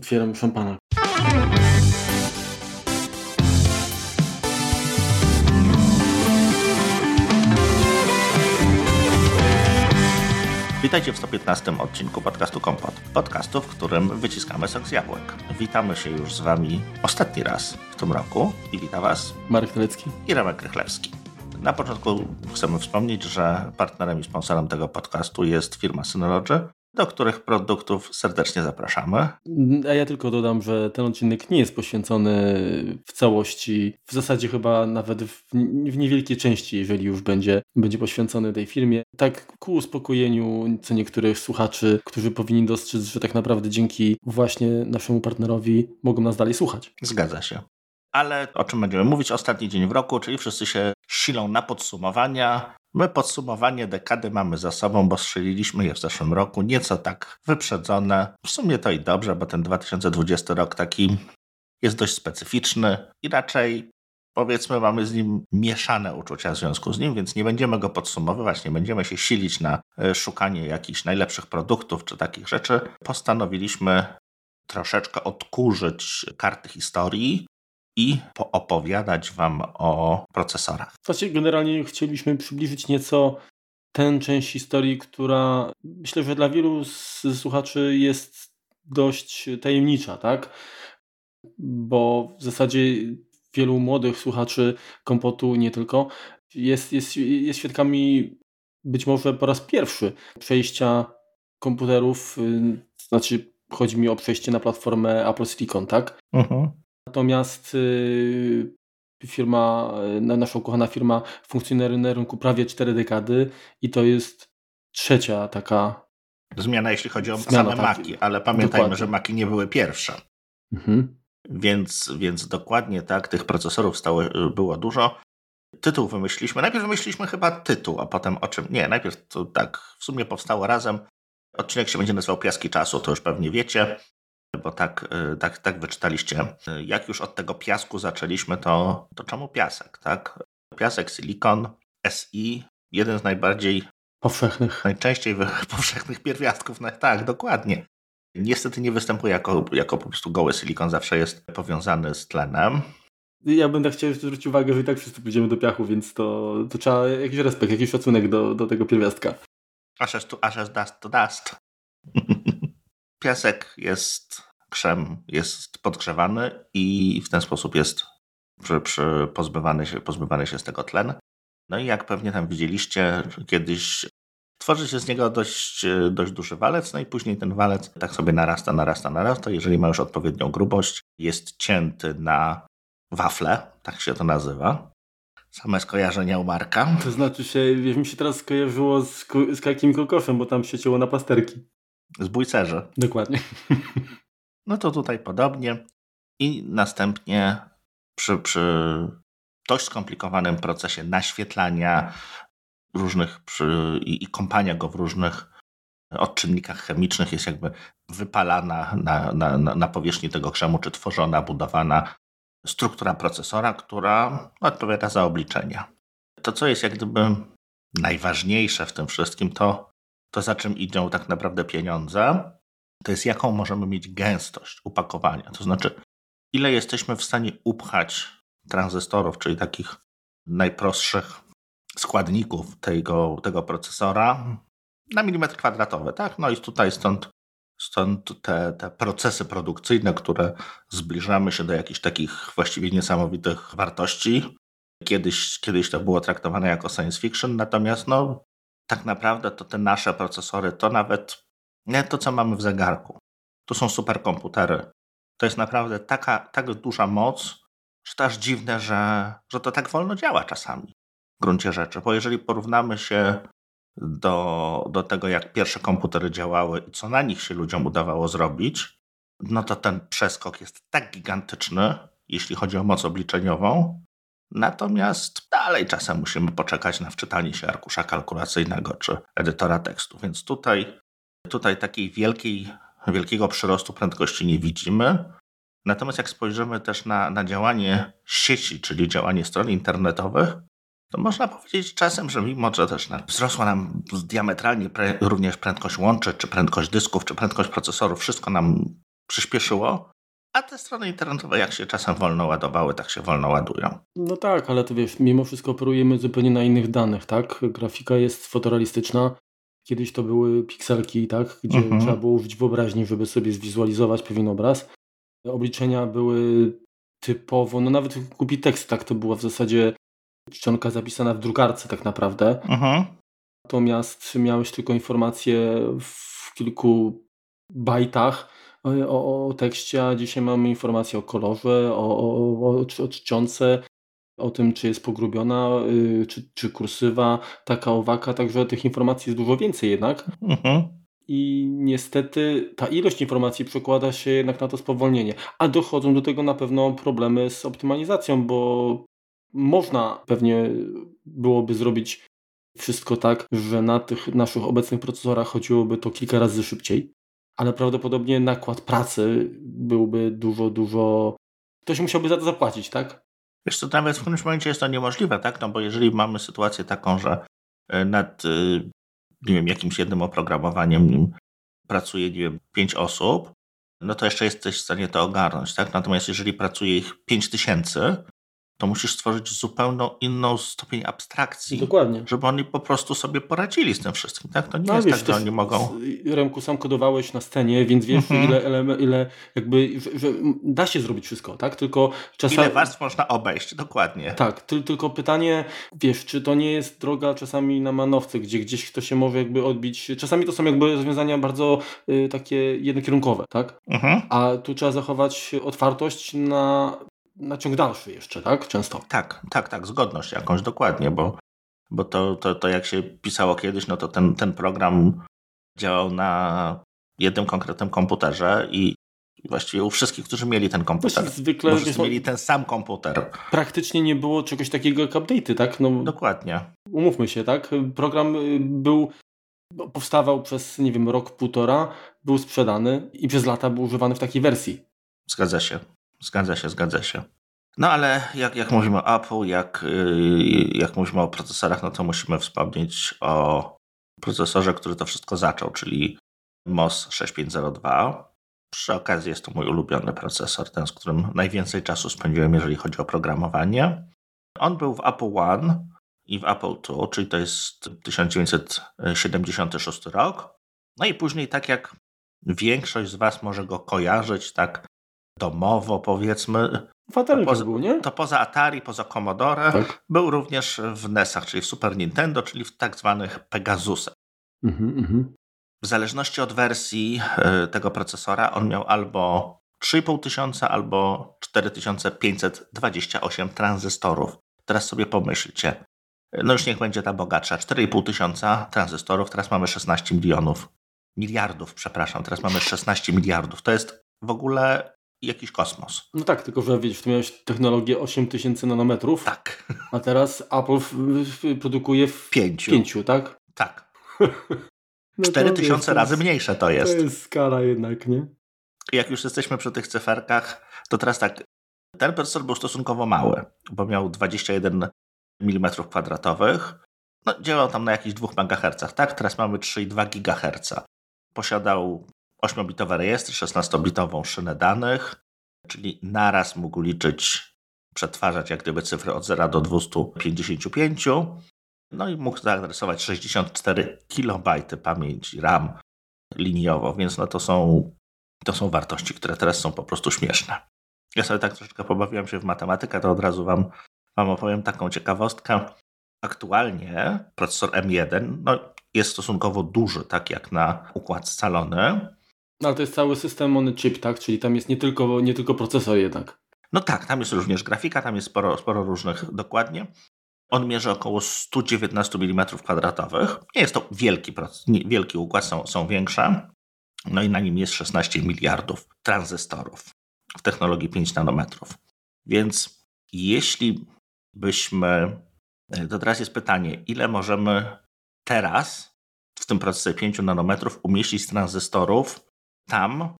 Otwieram szampana. Witajcie w 115 odcinku podcastu Kompot. Podcastu, w którym wyciskamy sok z jabłek. Witamy się już z Wami ostatni raz w tym roku i wita Was Marek Telecki i Remek Krychlewski. Na początku chcemy wspomnieć, że partnerem i sponsorem tego podcastu jest firma Synology, do których produktów serdecznie zapraszamy. A ja tylko dodam, że ten odcinek nie jest poświęcony w całości, w zasadzie chyba nawet w, w niewielkiej części, jeżeli już będzie, będzie poświęcony tej firmie. Tak ku uspokojeniu co niektórych słuchaczy, którzy powinni dostrzec, że tak naprawdę dzięki właśnie naszemu partnerowi mogą nas dalej słuchać. Zgadza się. Ale o czym będziemy mówić? Ostatni dzień w roku, czyli wszyscy się silą na podsumowania. My podsumowanie dekady mamy za sobą, bo strzeliliśmy je w zeszłym roku, nieco tak wyprzedzone. W sumie to i dobrze, bo ten 2020 rok taki jest dość specyficzny i raczej powiedzmy mamy z nim mieszane uczucia w związku z nim, więc nie będziemy go podsumowywać, nie będziemy się silić na e, szukanie jakichś najlepszych produktów czy takich rzeczy. Postanowiliśmy troszeczkę odkurzyć karty historii i poopowiadać Wam o procesorach. Znaczy, generalnie chcieliśmy przybliżyć nieco tę część historii, która myślę, że dla wielu z słuchaczy jest dość tajemnicza, tak? Bo w zasadzie wielu młodych słuchaczy kompotu, nie tylko, jest, jest, jest świadkami być może po raz pierwszy przejścia komputerów, y, znaczy chodzi mi o przejście na platformę Apple Silicon, tak? Uh mhm. -huh. Natomiast y, firma, nasza ukochana firma funkcjonuje na rynku prawie 4 dekady i to jest trzecia taka zmiana, jeśli chodzi o zmiana, same tak, Maki, ale pamiętajmy, dokładnie. że Maki nie były pierwsze. Mhm. Więc, więc dokładnie tak, tych procesorów stało, było dużo. Tytuł wymyśliliśmy. Najpierw wymyśliliśmy chyba tytuł, a potem o czym. Nie, najpierw to tak w sumie powstało razem. Odcinek się będzie nazywał Piaski Czasu, to już pewnie wiecie bo tak, y, tak, tak wyczytaliście. Jak już od tego piasku zaczęliśmy, to, to czemu piasek, tak? Piasek, silikon, SI, jeden z najbardziej powszechnych, najczęściej powszechnych pierwiastków. No, tak, dokładnie. Niestety nie występuje jako, jako po prostu goły silikon, zawsze jest powiązany z tlenem. Ja będę chciał zwrócić uwagę, że i tak wszyscy pójdziemy do piachu, więc to, to trzeba jakiś respekt, jakiś szacunek do, do tego pierwiastka. Ashes to ashes, dust to dust. Piasek jest krzem jest podgrzewany i w ten sposób jest przy, przy pozbywany, się, pozbywany się z tego tlen. No i jak pewnie tam widzieliście, kiedyś tworzy się z niego dość, dość duży walec, no i później ten walec tak sobie narasta, narasta, narasta. Jeżeli ma już odpowiednią grubość, jest cięty na wafle, tak się to nazywa. Same skojarzenia u Marka. To znaczy się, mi się teraz skojarzyło z, z jakim kokoszem, bo tam się cięło na plasterki. Z bójcerze. Dokładnie. No to tutaj podobnie. I następnie przy, przy dość skomplikowanym procesie naświetlania różnych przy, i, i kąpania go w różnych odczynnikach chemicznych jest jakby wypalana na, na, na powierzchni tego krzemu, czy tworzona, budowana struktura procesora, która odpowiada za obliczenia. To, co jest jak gdyby najważniejsze w tym wszystkim, to, to za czym idą tak naprawdę pieniądze, to jest jaką możemy mieć gęstość upakowania. To znaczy, ile jesteśmy w stanie upchać tranzystorów, czyli takich najprostszych składników tego, tego procesora na milimetr kwadratowy. Tak? No i tutaj stąd, stąd te, te procesy produkcyjne, które zbliżamy się do jakichś takich właściwie niesamowitych wartości. Kiedyś, kiedyś to było traktowane jako science fiction, natomiast no, tak naprawdę to te nasze procesory to nawet nie to, co mamy w zegarku. To są superkomputery. To jest naprawdę taka, tak duża moc, że to aż dziwne, że, że to tak wolno działa czasami w gruncie rzeczy. Bo jeżeli porównamy się do, do tego, jak pierwsze komputery działały i co na nich się ludziom udawało zrobić, no to ten przeskok jest tak gigantyczny, jeśli chodzi o moc obliczeniową. Natomiast dalej czasem musimy poczekać na wczytanie się arkusza kalkulacyjnego czy edytora tekstu. Więc tutaj Tutaj takiej wielkiej, wielkiego przyrostu prędkości nie widzimy. Natomiast jak spojrzymy też na, na działanie sieci, czyli działanie stron internetowych, to można powiedzieć czasem, że mimo, że też wzrosła nam diametralnie również prędkość łączy, czy prędkość dysków, czy prędkość procesorów, wszystko nam przyspieszyło, a te strony internetowe, jak się czasem wolno ładowały, tak się wolno ładują. No tak, ale to wiesz, mimo wszystko operujemy zupełnie na innych danych, tak? Grafika jest fotorealistyczna. Kiedyś to były pikselki, tak? Gdzie mhm. trzeba było użyć wyobraźni, żeby sobie zwizualizować pewien obraz. Obliczenia były typowo, no nawet kupi tekst, tak? To była w zasadzie czcionka zapisana w drukarce tak naprawdę. Mhm. Natomiast miałeś tylko informacje w kilku bajtach o, o tekście, a dzisiaj mamy informacje o kolorze, o, o, o, o czcionce, o tym, czy jest pogrubiona, y, czy, czy kursywa, taka, owaka, także tych informacji jest dużo więcej jednak. Mhm. I niestety ta ilość informacji przekłada się jednak na to spowolnienie. A dochodzą do tego na pewno problemy z optymalizacją, bo można pewnie byłoby zrobić wszystko tak, że na tych naszych obecnych procesorach chodziłoby to kilka razy szybciej ale prawdopodobnie nakład pracy byłby dużo, dużo. Ktoś musiałby za to zapłacić, tak? Wiesz co, nawet w którymś momencie jest to niemożliwe, tak? No bo jeżeli mamy sytuację taką, że e, nad e, nie wiem, jakimś jednym oprogramowaniem pracuje, nie wiem, pięć osób, no to jeszcze jesteś w stanie to ogarnąć, tak? Natomiast jeżeli pracuje ich pięć tysięcy, to musisz stworzyć zupełnie inną stopień abstrakcji. Dokładnie. Żeby oni po prostu sobie poradzili z tym wszystkim. Tak? To nie no, jest wiesz, tak, że oni mogą. Remku sam kodowałeś na scenie, więc wiesz, mhm. ile, ile, ile jakby, że, że, da się zrobić wszystko, tak? Tylko czasami. Ile warstw można obejść, dokładnie. Tak, ty, tylko pytanie, wiesz, czy to nie jest droga czasami na manowce, gdzie gdzieś to się może jakby odbić. Czasami to są jakby rozwiązania bardzo y, takie jednokierunkowe, tak? Mhm. A tu trzeba zachować otwartość na na ciąg dalszy jeszcze, tak? Często. Tak, tak, tak, zgodność jakąś dokładnie, bo, bo to, to, to jak się pisało kiedyś, no to ten, ten program działał na jednym konkretnym komputerze i właściwie u wszystkich, którzy mieli ten komputer. Zwykle wszyscy mieli ten sam komputer. Praktycznie nie było czegoś takiego jak update'y, tak? No, Dokładnie. Umówmy się, tak? Program y, był, powstawał przez, nie wiem, rok, półtora, był sprzedany i przez lata był używany w takiej wersji. Zgadza się. Zgadza się, zgadza się. No ale jak, jak mówimy o Apple, jak, y, jak mówimy o procesorach, no to musimy wspomnieć o procesorze, który to wszystko zaczął, czyli MOS 6502. Przy okazji jest to mój ulubiony procesor, ten, z którym najwięcej czasu spędziłem, jeżeli chodzi o programowanie. On był w Apple One i w Apple II, czyli to jest 1976 rok. No i później, tak jak większość z Was może go kojarzyć, tak domowo, powiedzmy. To poza, był, nie? To poza Atari, poza Commodore, tak. był również w NES-ach, czyli w Super Nintendo, czyli w tak zwanych Pegasusach. Mhm, mhm. W zależności od wersji e, tego procesora, on miał albo 3500, albo 4528 tranzystorów. Teraz sobie pomyślcie. No już niech będzie ta bogatsza. 4500 tranzystorów, teraz mamy 16 milionów. Miliardów, przepraszam, teraz mamy 16 miliardów. To jest w ogóle jakiś kosmos. No tak, tylko że wiesz, tu miałeś technologię 8000 nanometrów. Tak. A teraz Apple w, w, produkuje w pięciu. pięciu tak? Tak. no 4000 razy mniejsze to jest. To jest skala jednak, nie? Jak już jesteśmy przy tych cyferkach, to teraz tak, ten procesor był stosunkowo mały, bo miał 21 mm kwadratowych. No, działał tam na jakichś 2 MHz, tak? Teraz mamy 3,2 GHz. Posiadał 8-bitowe rejestry, 16-bitową szynę danych, czyli naraz mógł liczyć, przetwarzać jak gdyby cyfry od 0 do 255. No i mógł zaadresować 64 KB pamięci RAM liniowo, więc no to są, to są wartości, które teraz są po prostu śmieszne. Ja sobie tak troszeczkę pobawiłem się w matematykę, to od razu wam, wam opowiem taką ciekawostkę. Aktualnie procesor M1 no, jest stosunkowo duży, tak jak na układ scalony, no, ale to jest cały system on chip, tak? Czyli tam jest nie tylko, nie tylko procesor jednak. No tak, tam jest również grafika, tam jest sporo, sporo różnych dokładnie. On mierzy około 119 mm kwadratowych. Nie jest to wielki, wielki układ, są, są większe. No i na nim jest 16 miliardów tranzystorów w technologii 5 nanometrów. Więc jeśli byśmy. To teraz jest pytanie, ile możemy teraz w tym procesie 5 nanometrów umieścić tranzystorów tam,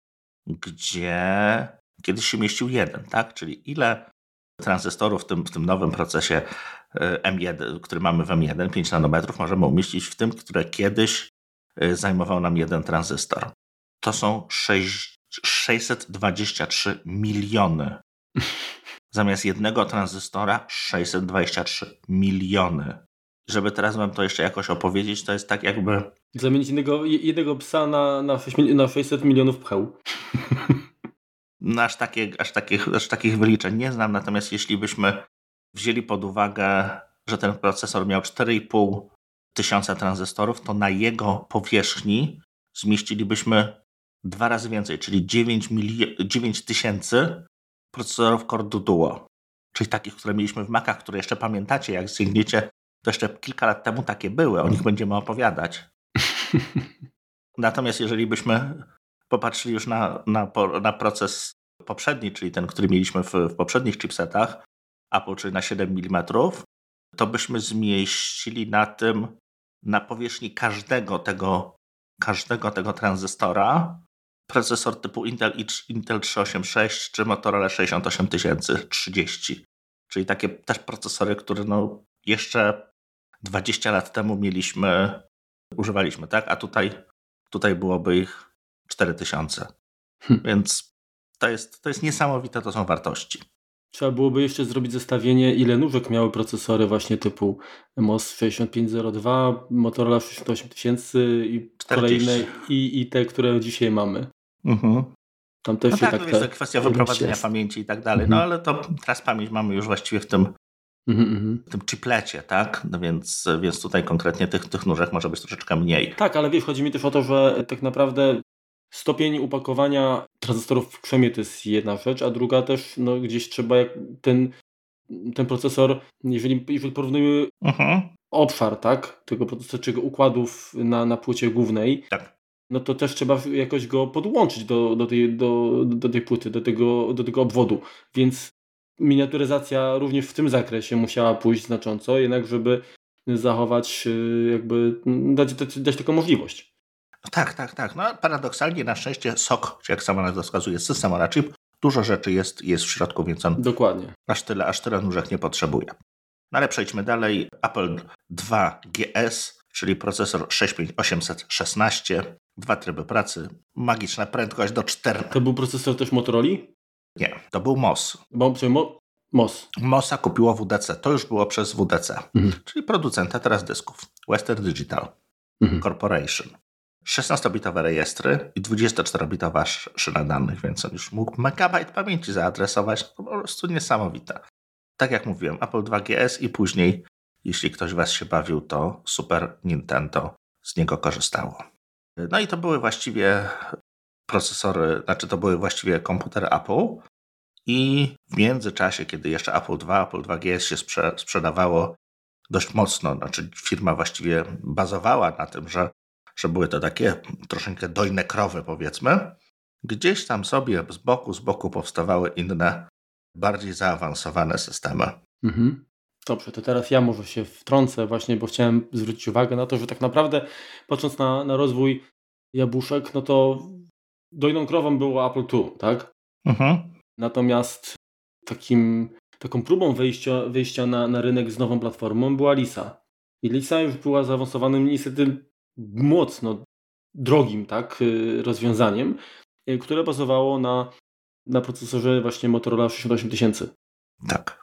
gdzie kiedyś się mieścił jeden, tak? Czyli ile tranzystorów w tym, w tym nowym procesie e, M1, który mamy w M1, 5 nanometrów, możemy umieścić w tym, które kiedyś e, zajmował nam jeden tranzystor. To są 6, 623 miliony. Zamiast jednego tranzystora 623 miliony. Żeby teraz wam to jeszcze jakoś opowiedzieć, to jest tak jakby... Zamienić jednego, jednego psa na, na, 6, na 600 milionów pcheł. No aż, takie, aż, takich, aż takich wyliczeń nie znam, natomiast jeśli byśmy wzięli pod uwagę, że ten procesor miał 4,5 tysiąca tranzystorów, to na jego powierzchni zmieścilibyśmy dwa razy więcej, czyli 9, 9 tysięcy procesorów Core Duo. Czyli takich, które mieliśmy w Macach, które jeszcze pamiętacie, jak sięgniecie, to jeszcze kilka lat temu takie były, o nich będziemy opowiadać. Natomiast jeżeli byśmy popatrzyli już na, na, na proces poprzedni, czyli ten, który mieliśmy w, w poprzednich chipsetach, Apple, czyli na 7 mm, to byśmy zmieścili na tym, na powierzchni każdego tego, każdego tego tranzystora procesor typu Intel, Intel 386 czy Motorola 68030. Czyli takie też procesory, które no jeszcze 20 lat temu mieliśmy, używaliśmy, tak? A tutaj, tutaj byłoby ich 4000. Hm. Więc to jest, to jest niesamowite, to są wartości. Trzeba byłoby jeszcze zrobić zestawienie, ile nóżek miały procesory właśnie typu MOS 6502, Motorola 68000 i 40. kolejne i, i te, które dzisiaj mamy. Mhm. Tam też no się tak, tak to jest kwestia wyprowadzenia jest. pamięci i tak dalej. No mhm. ale to teraz pamięć mamy już właściwie w tym, mhm, mhm. w tym chiplecie, tak? No więc, więc tutaj konkretnie tych, tych nóżek może być troszeczkę mniej. Tak, ale wiesz, chodzi mi też o to, że tak naprawdę stopień upakowania tranzystorów w krzemie to jest jedna rzecz, a druga też no, gdzieś trzeba ten, ten procesor, jeżeli, jeżeli porównujemy uh-huh. obszar tak, tego procesora, układów na, na płycie głównej, tak. no to też trzeba jakoś go podłączyć do, do, tej, do, do tej płyty, do tego, do tego obwodu. Więc miniaturyzacja również w tym zakresie musiała pójść znacząco, jednak żeby zachować, y, jakby dać, dać, dać taką możliwość. Tak, tak, tak. No paradoksalnie na szczęście SOC, jak sama nazwa wskazuje, system on chip, dużo rzeczy jest, jest w środku, więc on Dokładnie. aż tyle, aż tyle nóżek nie potrzebuje. No ale przejdźmy dalej. Apple 2 GS, czyli procesor 65816, dwa tryby pracy, magiczna prędkość do 4. To był procesor też Motorola? Nie, to był MOS. Bo, mo MOS. MOSa kupiło WDC. To już było przez WDC, mhm. czyli producenta teraz dysków. Western Digital mhm. Corporation. 16-bitowe rejestry i 24-bitowa szyna danych, więc on już mógł megabajt pamięci zaadresować. To po prostu niesamowite. Tak jak mówiłem, Apple 2GS i później, jeśli ktoś Was się bawił, to Super Nintendo z niego korzystało. No i to były właściwie procesory, znaczy to były właściwie komputery Apple i w międzyczasie, kiedy jeszcze Apple 2, Apple 2GS się sprzedawało dość mocno, znaczy firma właściwie bazowała na tym, że że były to takie troszeczkę dojne krowy, powiedzmy. Gdzieś tam sobie z boku, z boku powstawały inne, bardziej zaawansowane systemy. Mhm. Dobrze, to teraz ja może się wtrącę właśnie, bo chciałem zwrócić uwagę na to, że tak naprawdę patrząc na, na rozwój jabłuszek, no to dojną krową było Apple II, tak? Mhm. Natomiast takim, taką próbą wyjścia, wyjścia na, na rynek z nową platformą była Lisa. I Lisa już była zaawansowanym niestety mocno drogim tak, y, rozwiązaniem, y, które bazowało na, na procesorze właśnie Motorola 68000. Tak.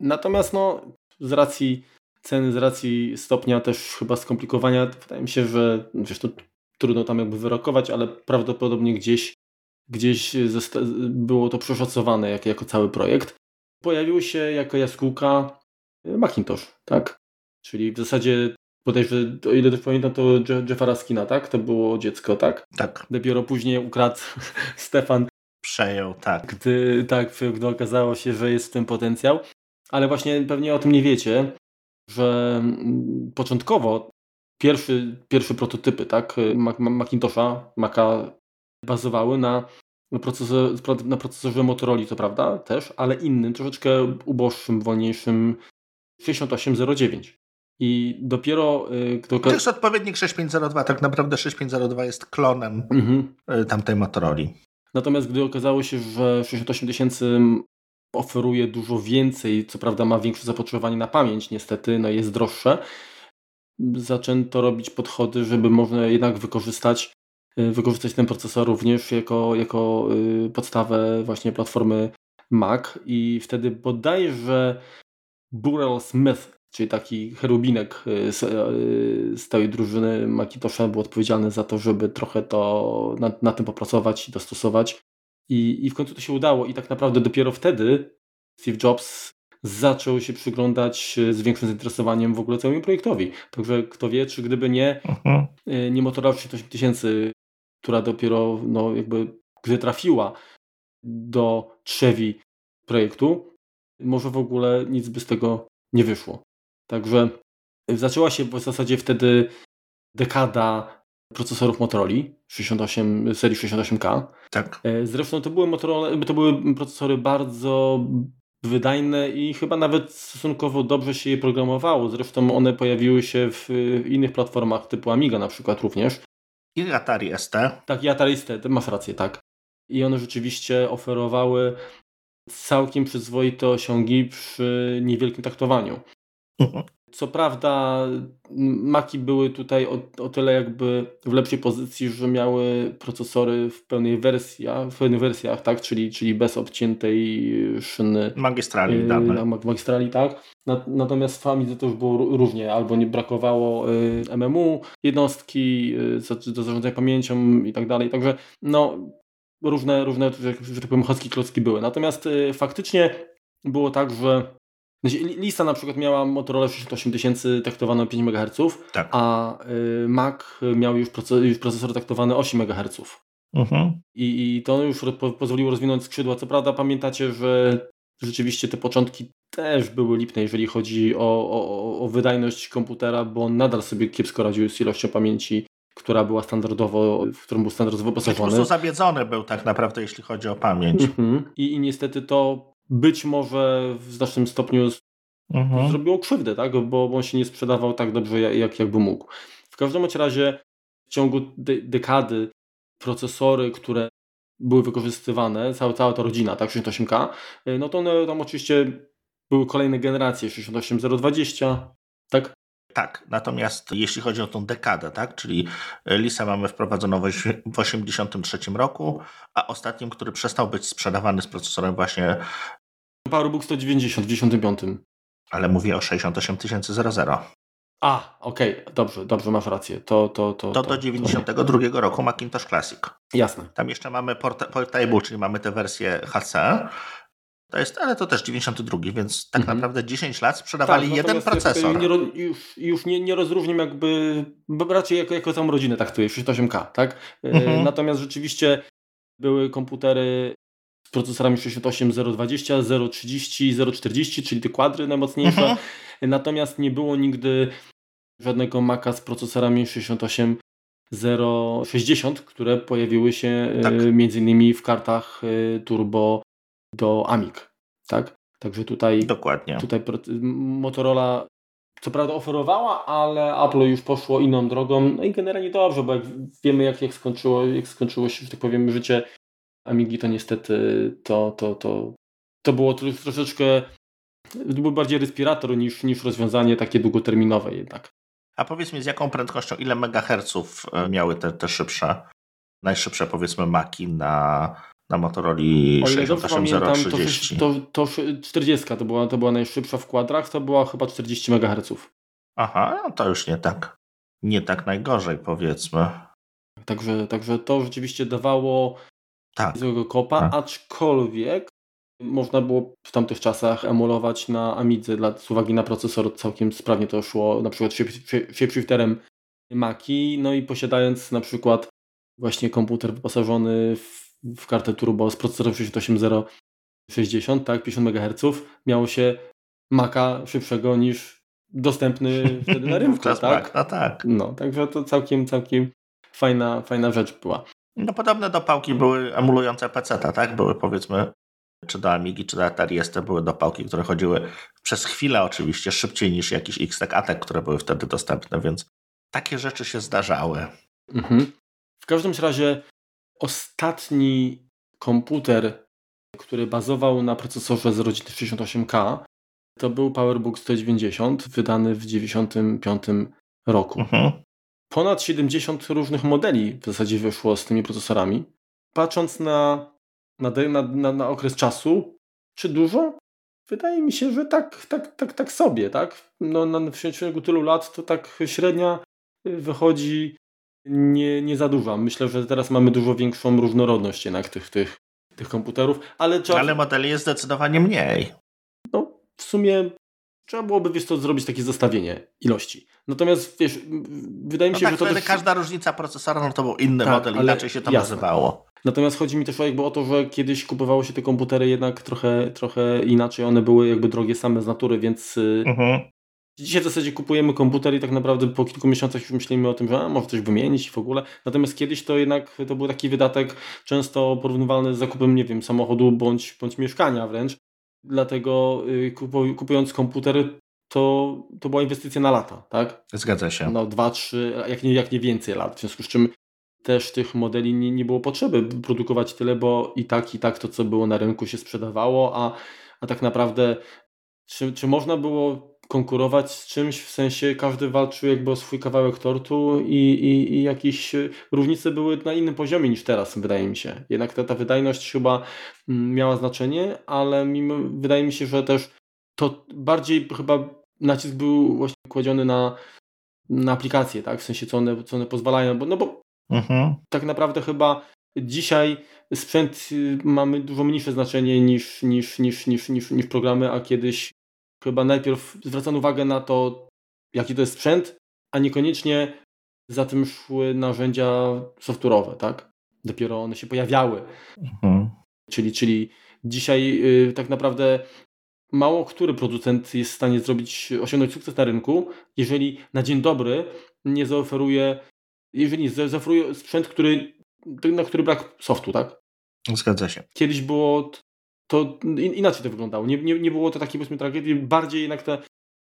Natomiast no, z racji ceny, z racji stopnia też chyba skomplikowania, wydaje mi się, że wiesz, to trudno tam jakby wyrokować, ale prawdopodobnie gdzieś, gdzieś było to przeszacowane jako, jako cały projekt. Pojawił się jako jaskółka Macintosh, tak? Czyli w zasadzie bodajże, o ile to pamiętam, to Jeffa Raskina, tak? To było dziecko, tak? Tak. Dopiero później ukradł Stefan. Przejął, tak. Gdy, tak, gdy okazało się, że jest w tym potencjał. Ale właśnie pewnie o tym nie wiecie, że mm, początkowo pierwszy, pierwsze prototypy, tak, Macintosha, Maca bazowały na procesorze, na procesorze Motorola, co prawda, też, ale innym, troszeczkę uboższym, wolniejszym 6809. I dopiero. Yy, to jest odpowiednik 6502. Tak naprawdę 6502 jest klonem mhm. Y, tamtej Motorola. Natomiast gdy okazało się, że 68 tysięcy oferuje dużo więcej, co prawda ma większe zapotrzebowanie na pamięć, niestety, no jest droższe, zaczęto robić podchody, żeby można jednak wykorzystać wykorzystać ten procesor również jako, jako podstawę właśnie platformy Mac i wtedy podaje, że Burrell Smith, czyli taki cherubinek z, z tej drużyny Macintosha był odpowiedzialny za to, żeby trochę to na, na tym popracować i dostosować. I, I w końcu to się udało i tak naprawdę dopiero wtedy Steve Jobs zaczął się przyglądać z większym zainteresowaniem w ogóle całemu projektowi. Także kto wie, czy gdyby nie, uh-huh. nie Motorola 6000, która dopiero no, jakby gdy trafiła do trzewi projektu, może w ogóle nic by z tego nie wyszło. Także zaczęła się w zasadzie wtedy dekada procesorów Motorola 68, serii 68K. Tak. E, zresztą to były, Motorola, to były procesory bardzo wydajne i chyba nawet stosunkowo dobrze się je programowało. Zresztą one pojawiły się w innych platformach typu Amiga na przykład również. I Atari ST. Tak, i Atari ST, masz rację, tak. I one rzeczywiście oferowały całkiem przyzwoite osiągi przy niewielkim taktowaniu. Mhm. Co prawda Maki były tutaj o, o, tyle jakby w lepszej pozycji, że miały procesory w pełnej wersji, w pełnych wersjach, tak, czyli, czyli bez obciętej szyny. Magistrali, yy, magistrali, tak. Natomiast w Amidze to już było różnie, albo nie brakowało yy, MMU, jednostki yy, do zarządzania pamięcią i tak dalej. Także no, różne, różne że tak powiem, klocki były. Natomiast y, faktycznie było tak, że lista na przykład miała Motorola 68000 taktowaną 5 MHz, tak. a y, Mac miał już, procesor, już procesor taktowany 8 MHz. Mhm. I, I to już po, pozwoliło rozwinąć skrzydła. Co prawda pamiętacie, że rzeczywiście te początki też były lipne, jeżeli chodzi o, o, o wydajność komputera, bo on nadal sobie kiepsko radził z ilością pamięci która była standardowo, w którą był standardowo wyposażony. Po prostu zabiedzony był tak naprawdę, jeśli chodzi o pamięć. Mhm. I, I niestety to być może w znacznym stopniu mhm. zrobiło krzywdę, tak? bo, on się nie sprzedawał tak dobrze, jak, jakby mógł. W każdym razie w ciągu de dekady procesory, które były wykorzystywane, cała, cała ta rodzina, tak, 68K, no to one tam oczywiście były kolejne generacje, 68020, tak? Tak, natomiast jeśli chodzi o tą dekadę, tak, czyli Lisa mamy wprowadzoną w 1983 roku, a ostatnim, który przestał być sprzedawany z procesorem właśnie PowerBook 190 w 95. Ale mówię o 68000 A, okej, okay. dobrze, dobrze, masz rację. To, to, to, to, to do 92 to... roku Macintosh Classic. Jasne. Tam jeszcze mamy Portable, czyli mamy tę wersję HC, to jest, ale to też 92, więc tak mhm. naprawdę 10 lat sprzedawali tak, jeden procesor. Nie, już już nie, nie rozróżniam jakby, raczej jako, jako całą rodzinę traktuję, 68K, tak? E, mhm. Natomiast rzeczywiście były komputery z procesorami 68 020, 030, 040, czyli te kwadry najmocniejsze. Mhm. Natomiast nie było nigdy żadnego Maca z procesorami 68 060, które pojawiły się e, tak. między innymi w kartach e, turbo do Amig, tak? Także tutaj, Dokładnie. tutaj Motorola co prawda oferowała, ale Apple już poszło inną drogą. No i generalnie dobrze, bo jak wiemy jak, jak, skończyło, jak skończyło się, że tak powiem, życie Amigi, to niestety to, to, to, to było troszeczkę był bardziej respirator niż, niż rozwiązanie takie długoterminowe jednak. A powiedz mi, z jaką prędkością, ile megaherców e, miały te, te szybsze, najszybsze powiedzmy maki na, na Motorola 68030. To, to, to 40 to była, to była najszybsza w kwadrach, to była chyba 40 MHz. Aha, no to już nie tak, nie tak najgorzej powiedzmy. Także, także to rzeczywiście dawało tak. złego kopa, tak. aczkolwiek można było w tamtych czasach emulować na Amidze dla, z uwagi na procesor całkiem sprawnie to szło, na przykład shapeshifterem Maki, no i posiadając na przykład właśnie komputer wyposażony w w kartę turbo z procesorem 68060, tak, 50 MHz, miało się Maca szybszego niż dostępny wtedy na rynku, tak? No tak. No, także to całkiem, całkiem fajna, fajna rzecz była. No podobne dopałki były emulujące PC, tak? Były powiedzmy czy do Amigi, czy do Atari ST były dopałki, które chodziły przez chwilę oczywiście szybciej niż jakiś X-Tech Atek, które były wtedy dostępne, więc takie rzeczy się zdarzały. Mhm. W każdym razie Ostatni komputer, który bazował na procesorze z rodziny 68K, to był PowerBook 190, wydany w 1995 roku. Mhm. ponad 70 różnych modeli w zasadzie wyszło z tymi procesorami. Patrząc na, na, na, na okres czasu, czy dużo? Wydaje mi się, że tak, tak, tak, tak sobie, tak? No, na, w ciągu tylu lat to tak średnia wychodzi nie, nie za duża. Myślę, że teraz mamy dużo większą różnorodność jednak tych, tych, tych komputerów, ale trzeba... Ale modeli jest zdecydowanie mniej. No, w sumie trzeba byłoby, wiesz to zrobić takie zestawienie ilości. Natomiast, wiesz, wydaje mi no się, tak, że to też... każda różnica procesora, no to był inny tak, model, inaczej się to jasne. nazywało. Natomiast chodzi mi też jakby o to, że kiedyś kupowało się te komputery jednak trochę, trochę inaczej, one były jakby drogie same z natury, więc y, mhm. Dzisiaj w zasadzie kupujemy komputer i tak naprawdę po kilku miesiącach już myślimy o tym, że a, może coś wymienić i w ogóle. Natomiast kiedyś to jednak to był taki wydatek często porównywalny z zakupem, nie wiem, samochodu bądź, bądź mieszkania wręcz. Dlatego y, kupując komputer to, to była inwestycja na lata, tak? Zgadza się. No dwa, trzy, jak nie, jak nie więcej lat. W związku z czym też tych modeli nie, nie było potrzeby produkować tyle, bo i tak, i tak to, co było na rynku się sprzedawało, a, a tak naprawdę czy, czy można było konkurować z czymś, w sensie każdy walczył jakby o swój kawałek tortu i, i, i jakieś e, różnice były na innym poziomie niż teraz, wydaje mi się. Jednak ta, ta wydajność chyba mm, miała znaczenie, ale mimo, wydaje mi się, że też to bardziej chyba nacisk był właśnie kładziony na, na aplikacje, tak? W sensie co one, co one pozwalają, bo, no bo mhm. tak naprawdę chyba dzisiaj sprzęt y, mamy dużo mniejsze znaczenie niż, niż, niż, niż, niż, niż programy, a kiedyś chyba najpierw zwracano uwagę na to, jaki to jest sprzęt, a niekoniecznie za tym szły narzędzia software'owe, tak? Dopiero one się pojawiały. Mhm. Czyli, czyli dzisiaj y, tak naprawdę mało który producent jest w stanie zrobić, osiągnąć sukces na rynku, jeżeli na dzień dobry nie zaoferuje, jeżeli nie zaoferuje sprzęt, który, na który brak softu, tak? Zgadza się. Kiedyś było to inaczej to wyglądało. Nie, nie, nie było to takiej powiedzmy tragedii, bardziej jednak te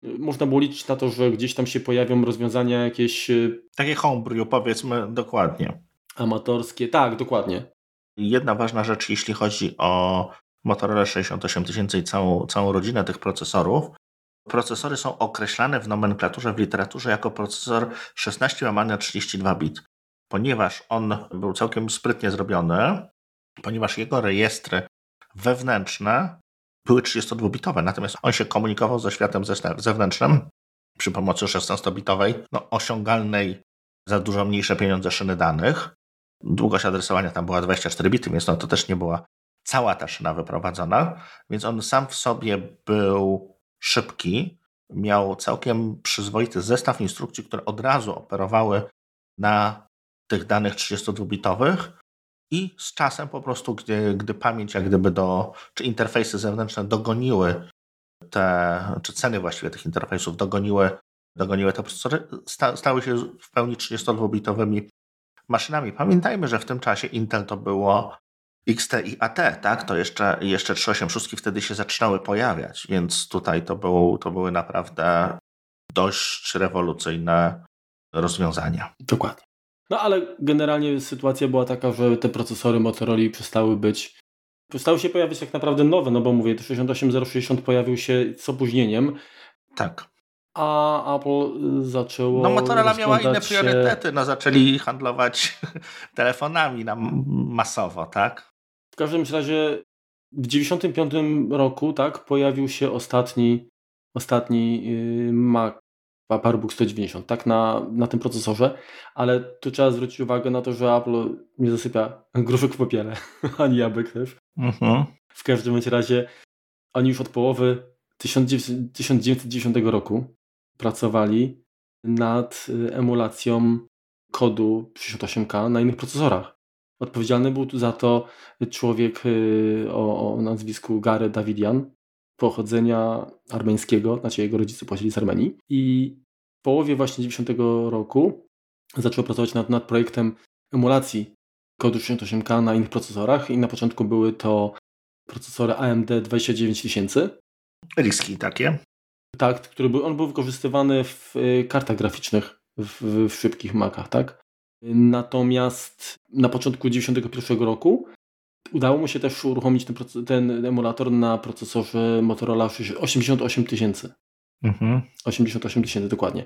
można było liczyć na to, że gdzieś tam się pojawią rozwiązania jakieś... Y, Takie homebrew, powiedzmy dokładnie. Amatorskie, tak, dokładnie. Jedna ważna rzecz, jeśli chodzi o Motorola 68000 i całą, całą rodzinę tych procesorów. Procesory są określane w nomenklaturze, w literaturze jako procesor 16 łamane 32 bit, ponieważ on był całkiem sprytnie zrobiony, ponieważ jego rejestry wewnętrzne były 32-bitowe, natomiast on się komunikował ze światem zewnętrznym przy pomocy 16-bitowej, no, osiągalnej za dużo mniejsze pieniądze szyny danych. Długość adresowania tam była 24 bity, więc no, to też nie była cała ta szyna wyprowadzona, więc on sam w sobie był szybki, miał całkiem przyzwoity zestaw instrukcji, które od razu operowały na tych danych 32-bitowych i z czasem po prostu, gdy, gdy pamięć jak gdyby do, czy interfejsy zewnętrzne dogoniły te, czy ceny właściwie tych interfejsów dogoniły, dogoniły te procesory, sta, stały się w pełni 32-bitowymi maszynami. Pamiętajmy, że w tym czasie Intel to było XT i AT, tak? To jeszcze, jeszcze 386 wtedy się zaczynały pojawiać, więc tutaj to, był, to były naprawdę dość rewolucyjne rozwiązania. Dokładnie. No ale generalnie sytuacja była taka, że te procesory Motorola przestały być, przestały się pojawiać tak naprawdę nowe, no bo mówię, 68060 pojawił się z opóźnieniem. Tak. A Apple zaczęło. No, Motorola miała inne priorytety. No, zaczęli handlować telefonami na masowo, tak? W każdym razie w 95 roku, tak, pojawił się ostatni, ostatni yy, Mac PowerBook 190, tak, na, na tym procesorze, ale tu trzeba zwrócić uwagę na to, że Apple nie zasypia gruszek w popiele, ani jabłek też. Mhm. W każdym razie oni już od połowy 1910 roku pracowali nad y, emulacją kodu 68K na innych procesorach. Odpowiedzialny był tu za to człowiek y, o, o nazwisku Gary Davidian, pochodzenia armeńskiego, znaczy jego rodzice pochodzili z Armenii i w połowie właśnie 90 roku zaczął pracować nad, nad projektem emulacji kodu 68K na innych procesorach i na początku były to procesory AMD 29000. Riski takie. Tak, który był, on był wykorzystywany w y, kartach graficznych w, w szybkich Macach, tak? Natomiast na początku 91 roku udało mu się też uruchomić ten, ten emulator na procesorze Motorola 88000. Mhm. 88 tysięcy dokładnie.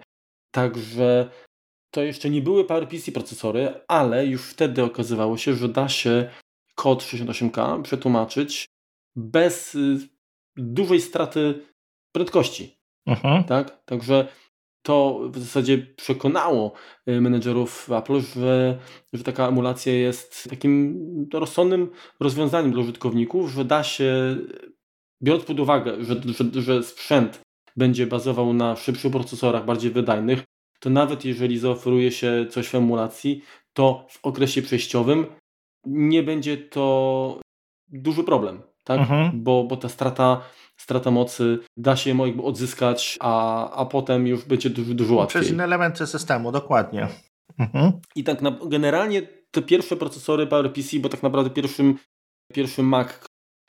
Także to jeszcze nie były PowerPC procesory, ale już wtedy okazywało się, że da się kod 68K przetłumaczyć bez y, dużej straty prędkości. Mhm. Tak? Także to w zasadzie przekonało y, menedżerów Apple, że, że taka emulacja jest takim rozsądnym rozwiązaniem dla użytkowników, że da się, biorąc pod uwagę, że, że, że sprzęt będzie bazował na szybszych procesorach, bardziej wydajnych, to nawet jeżeli zaoferuje się coś w emulacji, to w okresie przejściowym nie będzie to duży problem, tak? Mhm. Bo, bo ta strata, strata mocy da się jakby odzyskać, a, a potem już będzie dużo, dużo łatwiej. Przez inne elementy systemu, dokładnie. Mhm. I tak na, generalnie te pierwsze procesory PowerPC, bo tak naprawdę pierwszym, pierwszym Mac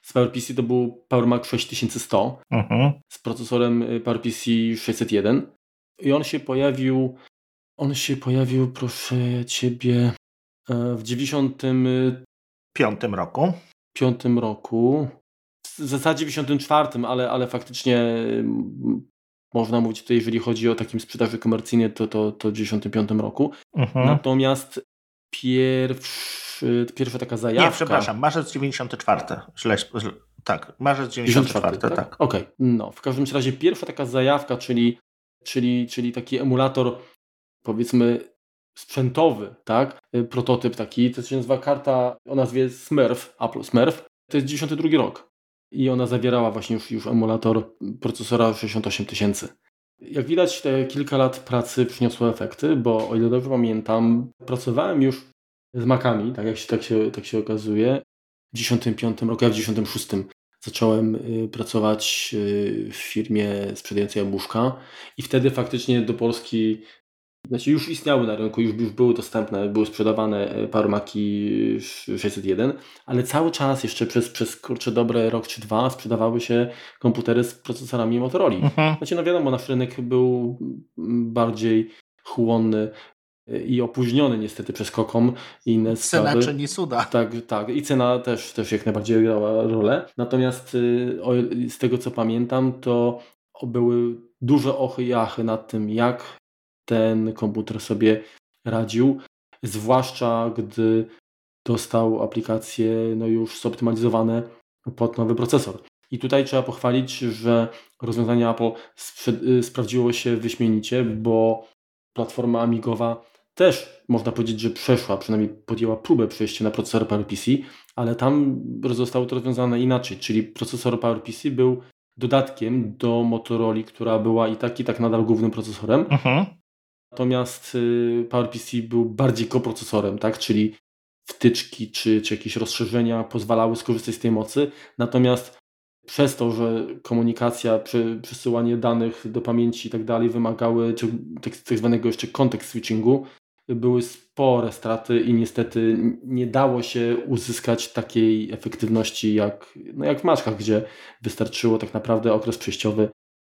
z PowerPC to był PowerMac 6100 Mhm. z procesorem y, PowerPC 601 i on się pojawił on się pojawił, proszę ciebie, e, w 95 Piątym roku. roku. W zasadzie 94, ale, ale faktycznie można mówić tutaj, jeżeli chodzi o takim sprzedaży komercyjnej, to, to, to w 95 roku. Mhm. Natomiast pierwszy, pierwsza taka zajawka... Nie, przepraszam, marzec 94. Źle, źle, tak, marzec 94, 94, tak. Okej, no w każdym razie pierwsza taka zajawka, czyli, czyli, czyli taki emulator powiedzmy sprzętowy, tak, y, prototyp taki, to się nazywa karta o nazwie Smurf, Apple Smurf, to jest 92 rok i ona zawierała właśnie już, już emulator procesora 68 tysięcy. Jak widać, te kilka lat pracy przyniosło efekty, bo o ile dobrze pamiętam, pracowałem już z Macami, tak jak się, tak się, tak się okazuje, w 95 roku, ja w 96 zacząłem y, pracować y, w firmie sprzedającej jabłuszka i wtedy faktycznie do Polski znaczy już istniały na rynku, już, już były dostępne, były sprzedawane e, Parmaki 601, ale cały czas jeszcze przez, przez kurczę dobre rok czy dwa sprzedawały się komputery z procesorami Motorola. Mhm. Znaczy no wiadomo, nasz rynek był bardziej chłonny e, i opóźniony niestety przez Kokom i inne Cena sprawy. czyni cuda. Tak, tak. I cena też, też jak najbardziej grała rolę. Natomiast y, o, z tego co pamiętam, to były duże ochy i achy nad tym, jak ten komputer sobie radził, zwłaszcza gdy dostał aplikacje no już zoptymalizowane pod nowy procesor. I tutaj trzeba pochwalić, że rozwiązanie Apple sprzy- sprawdziło się wyśmienicie, bo platforma Amigowa też można powiedzieć, że przeszła, przynajmniej podjęła próbę przejścia na procesor PowerPC, ale tam zostało to rozwiązane inaczej, czyli procesor PowerPC był dodatkiem do Motorola, która była i tak i tak nadal głównym procesorem, Mhm. Natomiast y, PowerPC był bardziej koprocesorem, tak? czyli wtyczki czy, czy jakieś rozszerzenia pozwalały skorzystać z tej mocy. Natomiast przez to, że komunikacja, przesyłanie danych do pamięci i tak dalej wymagały tak, tak zwanego jeszcze context switchingu, były spore straty i niestety nie dało się uzyskać takiej efektywności jak, no jak w maczkach, gdzie wystarczyło tak naprawdę okres przejściowy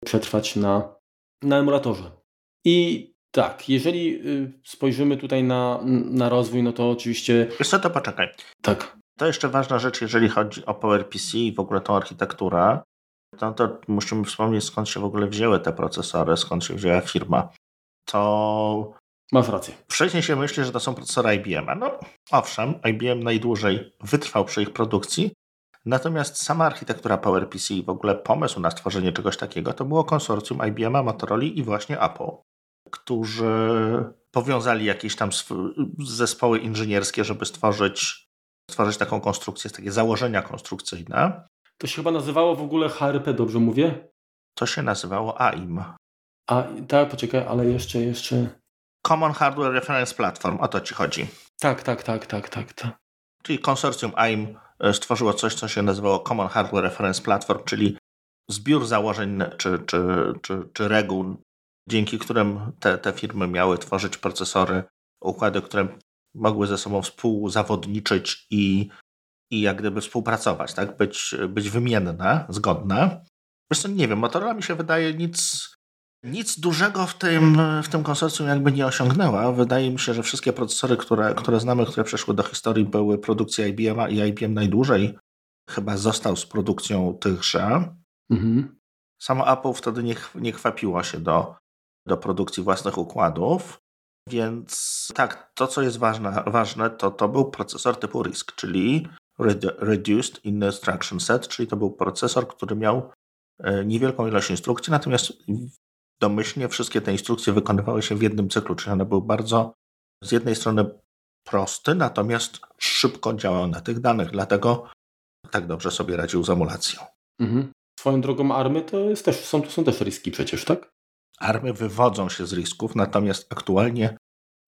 przetrwać na, na emulatorze. I tak, jeżeli y, spojrzymy tutaj na, na rozwój, no to oczywiście. Co, to poczekaj. Tak. To jeszcze ważna rzecz, jeżeli chodzi o PowerPC i w ogóle tą architekturę, to, to musimy wspomnieć, skąd się w ogóle wzięły te procesory, skąd się wzięła firma. To Masz rację. wcześniej się myśli, że to są procesory IBM. No owszem, IBM najdłużej wytrwał przy ich produkcji, natomiast sama architektura PowerPC i w ogóle pomysł na stworzenie czegoś takiego to było konsorcjum IBM, Motorola i właśnie Apple którzy powiązali jakieś tam zespoły inżynierskie, żeby stworzyć, stworzyć taką konstrukcję, takie założenia konstrukcyjne. To się chyba nazywało w ogóle HRP, dobrze mówię? To się nazywało AIM. A tak, poczekaj, ale jeszcze, jeszcze. Common Hardware Reference Platform, o to ci chodzi. Tak, tak, tak, tak, tak. tak. Czyli konsorcjum AIM e, stworzyło coś, co się nazywało Common Hardware Reference Platform, czyli zbiór założeń czy, czy, czy, czy reguł dzięki którym te, te firmy miały tworzyć procesory, układy, które mogły ze sobą współzawodniczyć i, i jak gdyby współpracować, tak? być, być wymienne, zgodne. Zresztą nie wiem, Motorola mi się wydaje nic, nic dużego w tym, w tym konsorcjum jakby nie osiągnęła. Wydaje mi się, że wszystkie procesory, które, które znamy, które przeszły do historii, były produkcji IBM i IBM najdłużej chyba został z produkcją tychże. Mhm. Samo Apple wtedy nie, nie chwapiło się do, do produkcji własnych układów. Więc tak, to co jest ważne, ważne to, to był procesor typu RISC, czyli Reduced Instruction Set, czyli to był procesor, który miał e, niewielką ilość instrukcji, natomiast domyślnie wszystkie te instrukcje wykonywały się w jednym cyklu, czyli one były bardzo z jednej strony prosty, natomiast szybko działał na tych danych, dlatego tak dobrze sobie radził z emulacją. Mhm. Swoją drogą army to jest też, są, to są też riski przecież, tak? Army wywodzą się z risków, natomiast aktualnie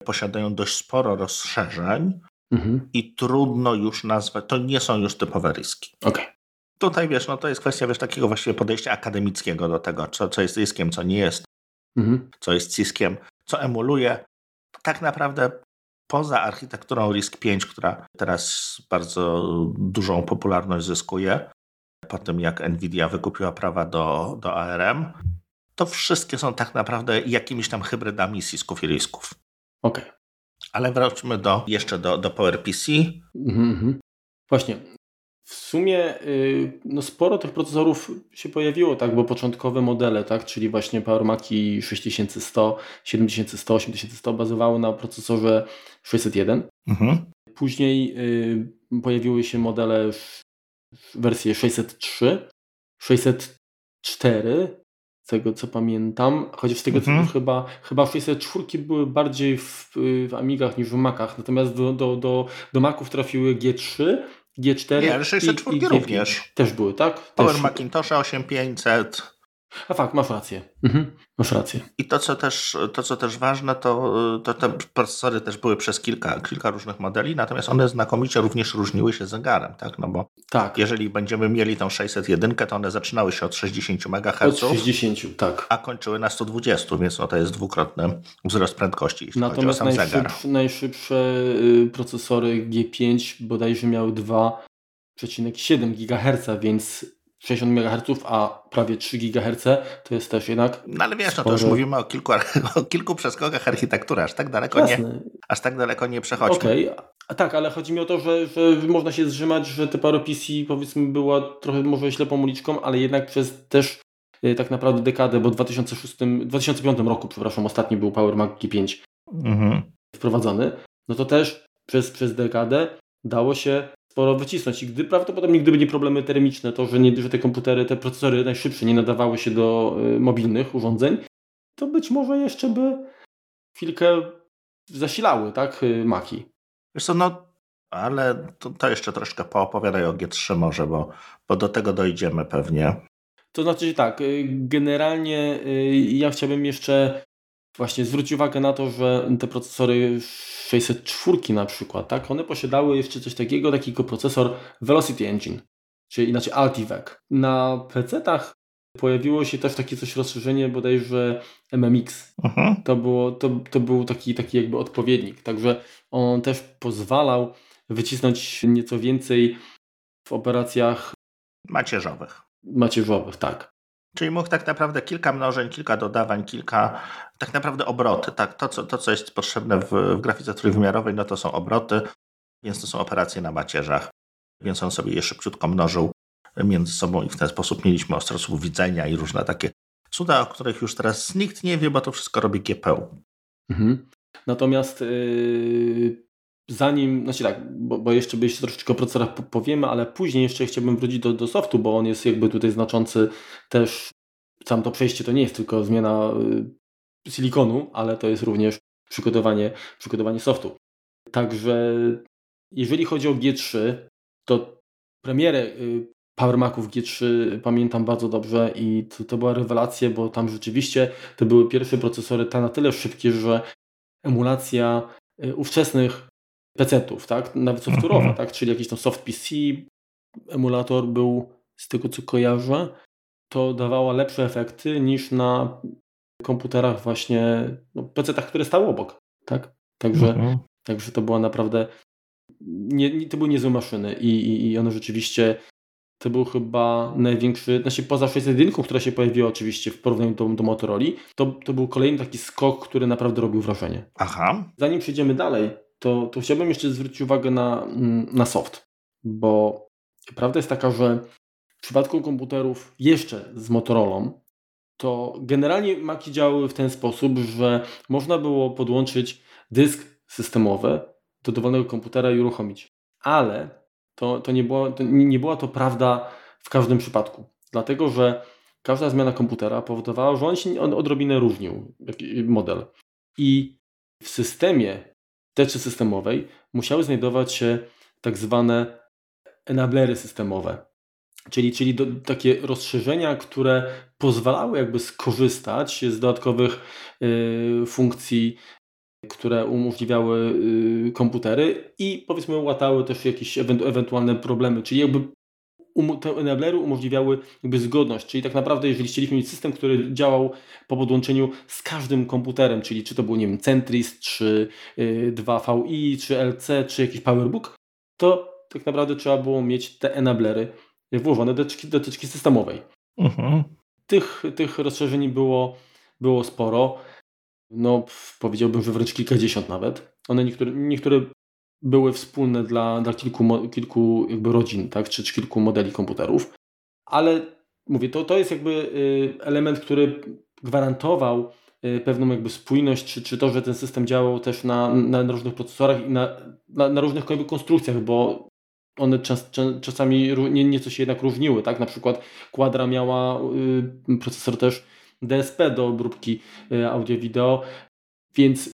posiadają dość sporo rozszerzeń mhm. i trudno już nazwać, to nie są już typowe riski. Okay. Tutaj wiesz, no to jest kwestia wiesz, takiego właściwie podejścia akademickiego do tego, co, co jest riskiem, co nie jest, mhm. co jest ciskiem, co emuluje. Tak naprawdę poza architekturą RISC-V, która teraz bardzo dużą popularność zyskuje, po tym jak Nvidia wykupiła prawa do, do ARM, to wszystkie są tak naprawdę jakimiś tam hybrydami Cisków i RISCów. Okej. Okay. Ale wróćmy do, jeszcze do, do PowerPC. Mhm, mhm. Właśnie. W sumie y, no sporo tych procesorów się pojawiło, tak, bo początkowe modele, tak, czyli właśnie PowerMaki 6100, 7100, 8100 bazowały na procesorze 601. Mhm. Później y, pojawiły się modele wersje 603, 604, z tego co pamiętam, chociaż z tego mhm. co chyba, chyba 604 były bardziej w, w Amigach niż w Macach, natomiast do, do, do, do Maców trafiły G3, G4 Nie, ale 604 i, i również. Też były, tak? Power też. Macintosha 8500, a fakt, masz rację. Mhm, masz rację. I to, co też, to, co też ważne, to, to te procesory też były przez kilka, kilka różnych modeli, natomiast one znakomicie również różniły się zegarem, tak? No bo tak. jeżeli będziemy mieli tą 601, to one zaczynały się od 60 MHz. Od 60, tak. A kończyły na 120, więc no to jest dwukrotny wzrost prędkości, jeśli natomiast chodzi o sam zegar. najszybsze y, procesory G5 bodajże miały 2,7 GHz, więc 60 MHz, a prawie 3 GHz to jest też jednak. No ale wiesz, no to już mówimy o kilku, o kilku przeskokach architektury, aż tak daleko nie, aż tak daleko nie przechodźmy. Okej, okay. tak, ale chodzi mi o to, że, że można się zrzymać, że te PowerPC powiedzmy była trochę może ślepą uliczką, ale jednak przez też e, tak naprawdę dekadę, bo w 2006, 2005 roku, przepraszam, ostatni był Power Mac G5 mhm. wprowadzony, no to też przez, przez dekadę dało się sporo wycisnąć. I gdy prawdopodobnie gdyby nie problemy termiczne, to że, nie, że te komputery, te procesory najszybsze nie nadawały się do y, mobilnych urządzeń, to być może jeszcze by chwilkę zasilały, tak, y, Maki. Wiesz co, no, ale to, to jeszcze troszkę poopowiadaj o G3 może, bo, bo do tego dojdziemy pewnie. To znaczy, tak, y, generalnie ja chciałbym jeszcze właśnie zwrócić uwagę na to, że te procesory 604 na przykład, tak, one posiadały jeszcze coś takiego, takiego procesor Velocity Engine, czyli inaczej Altivec. Na PC-tach pojawiło się też takie coś rozszerzenie bodajże MMX. Mhm. To, było, to, to był taki, taki jakby odpowiednik, także on też pozwalał wycisnąć nieco więcej w operacjach macierzowych. Macierzowych, tak. Czyli mógł tak naprawdę kilka mnożeń, kilka dodawań, kilka tak naprawdę obroty. Tak? To, co, to, co jest potrzebne w, w grafice trójwymiarowej, no to są obroty, więc to są operacje na macierzach. Więc on sobie je szybciutko mnożył między sobą i w ten sposób mieliśmy ostrosów widzenia i różne takie cuda, o których już teraz nikt nie wie, bo to wszystko robi GPU. Mhm. Natomiast yy, zanim, znaczy tak, bo, bo jeszcze by jeszcze troszeczkę o procesorach powiemy, ale później jeszcze chciałbym wrócić do, do softu, bo on jest jakby tutaj znaczący też, sam to przejście to nie jest tylko zmiana y, silikonu, ale to jest również przygotowanie, przygotowanie softu. Także jeżeli chodzi o G3, to premierę y, Power Maców G3 pamiętam bardzo dobrze i to, to była rewelacja, bo tam rzeczywiście to były pierwsze procesory na tyle szybkie, że emulacja y, ówczesnych PC-ów, tak? Nawet software'owa, mm -hmm. tak? Czyli jakiś tam soft PC, emulator był, z tego co kojarzę, to dawała lepsze efekty niż na komputerach właśnie, no, PC-tach, które stały obok, tak? Także, -hmm. także to była naprawdę, nie, nie, to były niezłe maszyny i, i, i one rzeczywiście to był chyba największy, znaczy poza 601, która się pojawiła oczywiście w porównaniu do, do Motorola, to, to był kolejny taki skok, który naprawdę robił wrażenie. Aha. Zanim przejdziemy dalej, to, to chciałbym jeszcze zwrócić uwagę na, mm, na soft, bo prawda jest taka, że w przypadku komputerów jeszcze z Motorola, to generalnie Maki działały w ten sposób, że można było podłączyć dysk systemowy do dowolnego komputera i uruchomić. Ale to, to, nie, było, to nie była to prawda w każdym przypadku. Dlatego, że każda zmiana komputera powodowała, że on się odrobinę różnił, model. I w systemie teczy systemowej musiały znajdować się tak zwane enablery systemowe, czyli, czyli do, takie rozszerzenia, które pozwalały jakby skorzystać z dodatkowych y, funkcji, które umożliwiały y, komputery i powiedzmy łatały też jakieś ewentualne problemy, czyli jakby um, te enablery umożliwiały jakby zgodność, czyli tak naprawdę jeżeli chcieliśmy mieć system, który działał po podłączeniu z każdym komputerem, czyli czy to był nie wiem Centris, czy y, 2VI, czy LC, czy jakiś Powerbook, to tak naprawdę trzeba było mieć te enablery włożone do teczki, do teczki systemowej. Mhm. Tych, tych rozszerzeń było, było sporo. No, powiedziałbym, że wręcz kilkadziesiąt nawet. One niektóre, niektóre były wspólne dla, dla kilku, kilku jakby rodzin, tak, czy, czy kilku modeli komputerów, ale mówię, to, to jest jakby y, element, który gwarantował y, pewną jakby spójność, czy, czy to, że ten system działał też na, na różnych procesorach i na, na, na różnych konstrukcjach, bo one czas, czasami nie, nieco się jednak różniły, tak? Na przykład Quadra miała y, procesor też DSP do obróbki y, audio-wideo, więc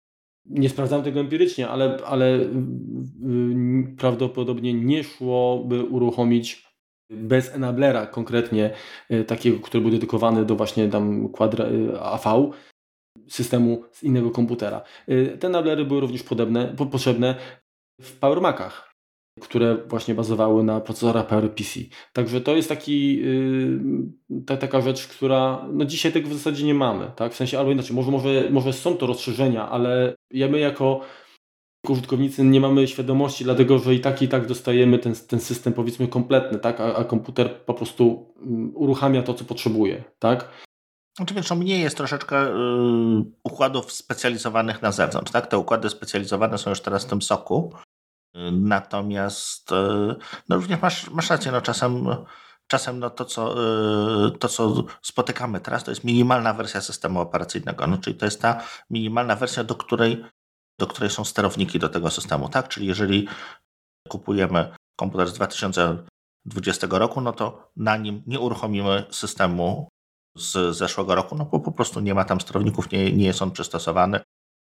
nie sprawdzam tego empirycznie, ale, ale y, prawdopodobnie nie szłoby uruchomić bez enablera konkretnie takiego, który był dedykowany do właśnie tam AV systemu z innego komputera. Te enablery były również podobne, potrzebne w PowerMacach które właśnie bazowały na procesorach PowerPC. Także to jest taki, yy, ta, taka rzecz, która no dzisiaj tego w zasadzie nie mamy. Tak? W sensie albo inaczej, może, może, może są to rozszerzenia, ale ja my jako użytkownicy nie mamy świadomości, dlatego że i tak i tak dostajemy ten, ten system powiedzmy kompletny, tak? a, a komputer po prostu mm, uruchamia to, co potrzebuje. Tak? Oczywiście mniej jest troszeczkę yy, układów specjalizowanych na zewnątrz. Tak? Te układy specjalizowane są już teraz w tym soku, Natomiast e, no również masz, masz rację, no czasem, czasem no to, co, e, to, co spotykamy teraz, to jest minimalna wersja systemu operacyjnego, no czyli to jest ta minimalna wersja, do której, do której są sterowniki do tego systemu, tak? Czyli jeżeli kupujemy komputer z 2020 roku, no to na nim nie uruchomimy systemu z zeszłego roku, no bo po prostu nie ma tam sterowników, nie, nie jest on przystosowany,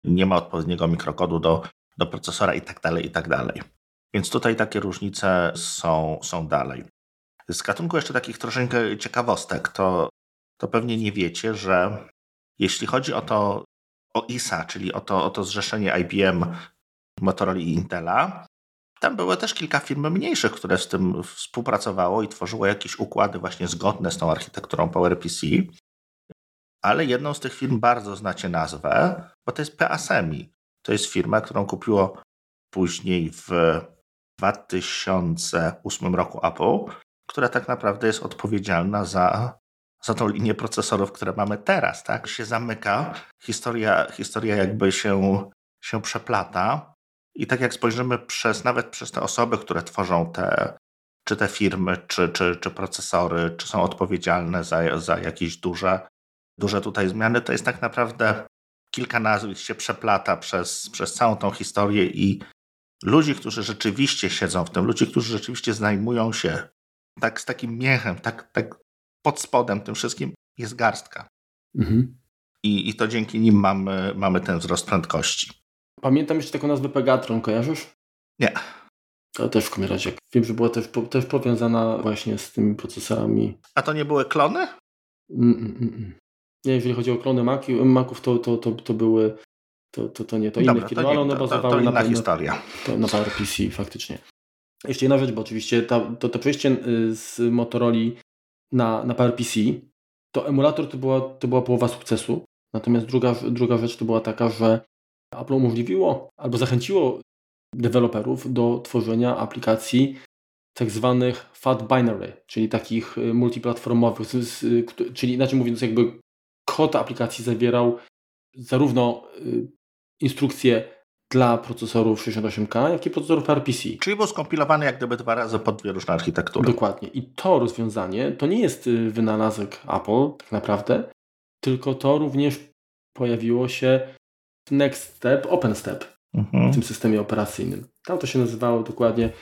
nie ma odpowiedniego mikrokodu do do procesora i tak dalej, i tak dalej. Więc tutaj takie różnice są, są dalej. Z gatunku jeszcze takich troszeczkę ciekawostek, to, to pewnie nie wiecie, że jeśli chodzi o to, o ISA, czyli o to, o to zrzeszenie IBM, Motorola i Intela, tam było też kilka firm mniejszych, które z tym współpracowało i tworzyło jakieś układy właśnie zgodne z tą architekturą PowerPC. Ale jedną z tych firm bardzo znacie nazwę, bo to jest PASEMI. To jest firma, którą kupiło później w 2008 roku Apple, która tak naprawdę jest odpowiedzialna za, za tą linię procesorów, które mamy teraz. Tak? Się zamyka, historia, historia jakby się, się przeplata. I tak jak spojrzymy przez, nawet przez te osoby, które tworzą te, czy te firmy, czy, czy, czy procesory, czy są odpowiedzialne za, za jakieś duże, duże tutaj zmiany, to jest tak naprawdę kilka nazwisk się przeplata przez, przez całą tą historię i ludzi, którzy rzeczywiście siedzą w tym, ludzi, którzy rzeczywiście zajmują się tak z takim miechem, tak, tak pod spodem tym wszystkim, jest garstka. Mhm. I, I to dzięki nim mamy, mamy ten wzrost prędkości. Pamiętam jeszcze taką nazwę Pegatron, kojarzysz? Nie. To też w takim razie. Wiem, że była też, też powiązana właśnie z tymi procesorami. A to nie były klony? Mm, mm, mm. Nie, jeżeli chodzi o klony Mac, Maców, to, to, to, to były to, to, to nie, to inne firmy, ale one bazowały to, to na, historia. To, na PowerPC faktycznie. Jeszcze jedna rzecz, bo oczywiście ta, to, to przejście y, z Motorola na, na PowerPC, to emulator to była, to była połowa sukcesu. Natomiast druga, druga rzecz to była taka, że Apple umożliwiło albo zachęciło deweloperów do tworzenia aplikacji tak zwanych fat binary, czyli takich y, multiplatformowych, czyli inaczej mówiąc jakby kod aplikacji zawierał zarówno y, instrukcje dla procesorów 68K, jak i procesorów PowerPC. Czyli był skompilowany jak gdyby dwa razy pod dwie różne architektury. Dokładnie. I to rozwiązanie to nie jest y, wynalazek Apple tak naprawdę, tylko to również pojawiło się w Next Step, Open Step. mhm. w tym systemie operacyjnym. Tam to się nazywało dokładnie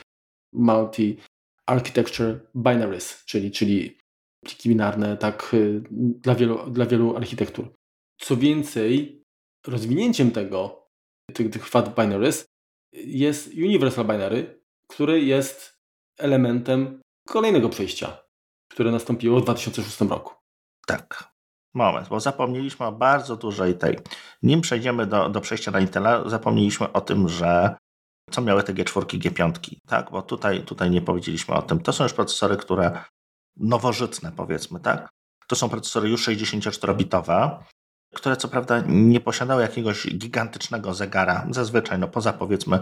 Multi Architecture Binaries, czyli, czyli pliki binarne tak y, dla wielu, dla wielu architektur. Co więcej, rozwinięciem tego, tych, tych FAT binaries jest Universal Binary, który jest elementem kolejnego przejścia, które nastąpiło w 2006 roku. Tak. Moment, bo zapomnieliśmy o bardzo dużej tej. Nim przejdziemy do, do przejścia na Intela, zapomnieliśmy o tym, że co miały te G4, G5, tak? Bo tutaj, tutaj nie powiedzieliśmy o tym. To są już procesory, które nowożytne, powiedzmy, tak? To są procesory już 64-bitowe, które co prawda nie posiadały jakiegoś gigantycznego zegara, zazwyczaj, no poza powiedzmy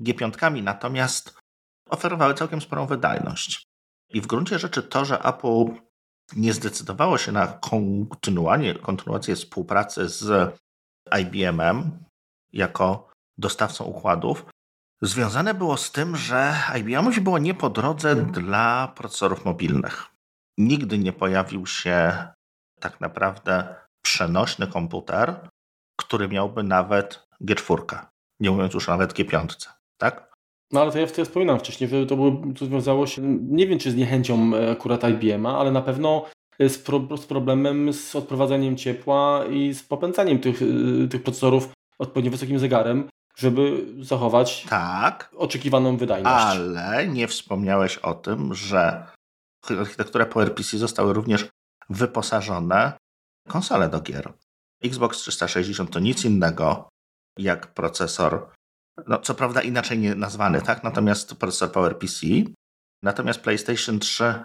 G5, natomiast oferowały całkiem sporą wydajność. I w gruncie rzeczy to, że Apple nie zdecydowało się na kontynuowanie, kontynuację współpracy z IBM-em jako dostawcą układów, związane było z tym, że IBM było nie po drodze dla procesorów mobilnych. Nigdy nie pojawił się tak naprawdę przenośny komputer, który miałby nawet G4, nie mówiąc już nawet G5, tak? No ale to ja wtedy wspominam wcześniej, że to, było, to związało się, nie wiem czy z niechęcią e, akurat IBM-a, ale na pewno z, pro, z problemem z odprowadzaniem ciepła i z popędzaniem tych, e, tych procesorów odpowiednio wysokim zegarem, żeby zachować tak, oczekiwaną wydajność. Ale nie wspomniałeś o tym, że architektura PowerPC zostały również wyposażone konsole do gier. Xbox 360 to nic innego jak procesor, no co prawda inaczej nie nazwany, tak? Natomiast procesor PowerPC. Natomiast PlayStation 3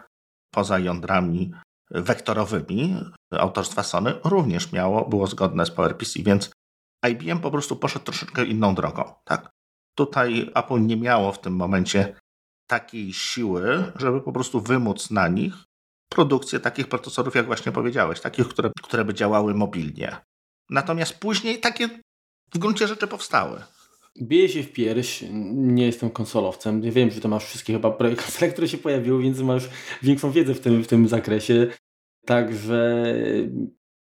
poza jądrami wektorowymi autorstwa Sony również miało, było zgodne z PowerPC, więc IBM po prostu poszedł troszeczkę inną drogą, tak? Tutaj Apple nie miało w tym momencie takiej siły, żeby po prostu wymóc na nich produkcję takich procesorów, jak właśnie powiedziałeś, takich, które, które by działały mobilnie. Natomiast później takie w gruncie rzeczy powstały. Bije się w pierś, nie jestem konsolowcem, nie wiem, że to masz wszystkie chyba konsole, które się pojawiły, więc masz większą wiedzę w tym, w tym zakresie. Także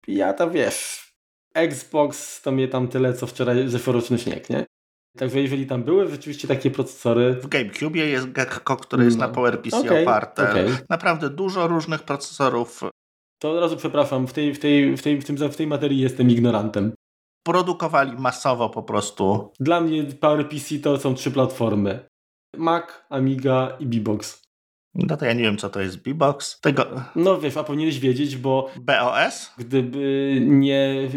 ja to wiesz, Xbox to mnie tam tyle, co wczoraj zeszłoroczny śnieg, nie? Także jeżeli tam były rzeczywiście takie procesory... W GameCube jest Gecko, który jest no. na PowerPC okay, oparte. Okay. Naprawdę dużo różnych procesorów. To od razu przepraszam, w tej, w tej, w tej, w tym, w tej materii jestem ignorantem. Produkowali masowo po prostu. Dla mnie PowerPC to są trzy platformy. Mac, Amiga i Bbox. No to ja nie wiem, co to jest B-Box. Tego... No wiesz, a powinieneś wiedzieć, bo... BOS? Gdyby nie...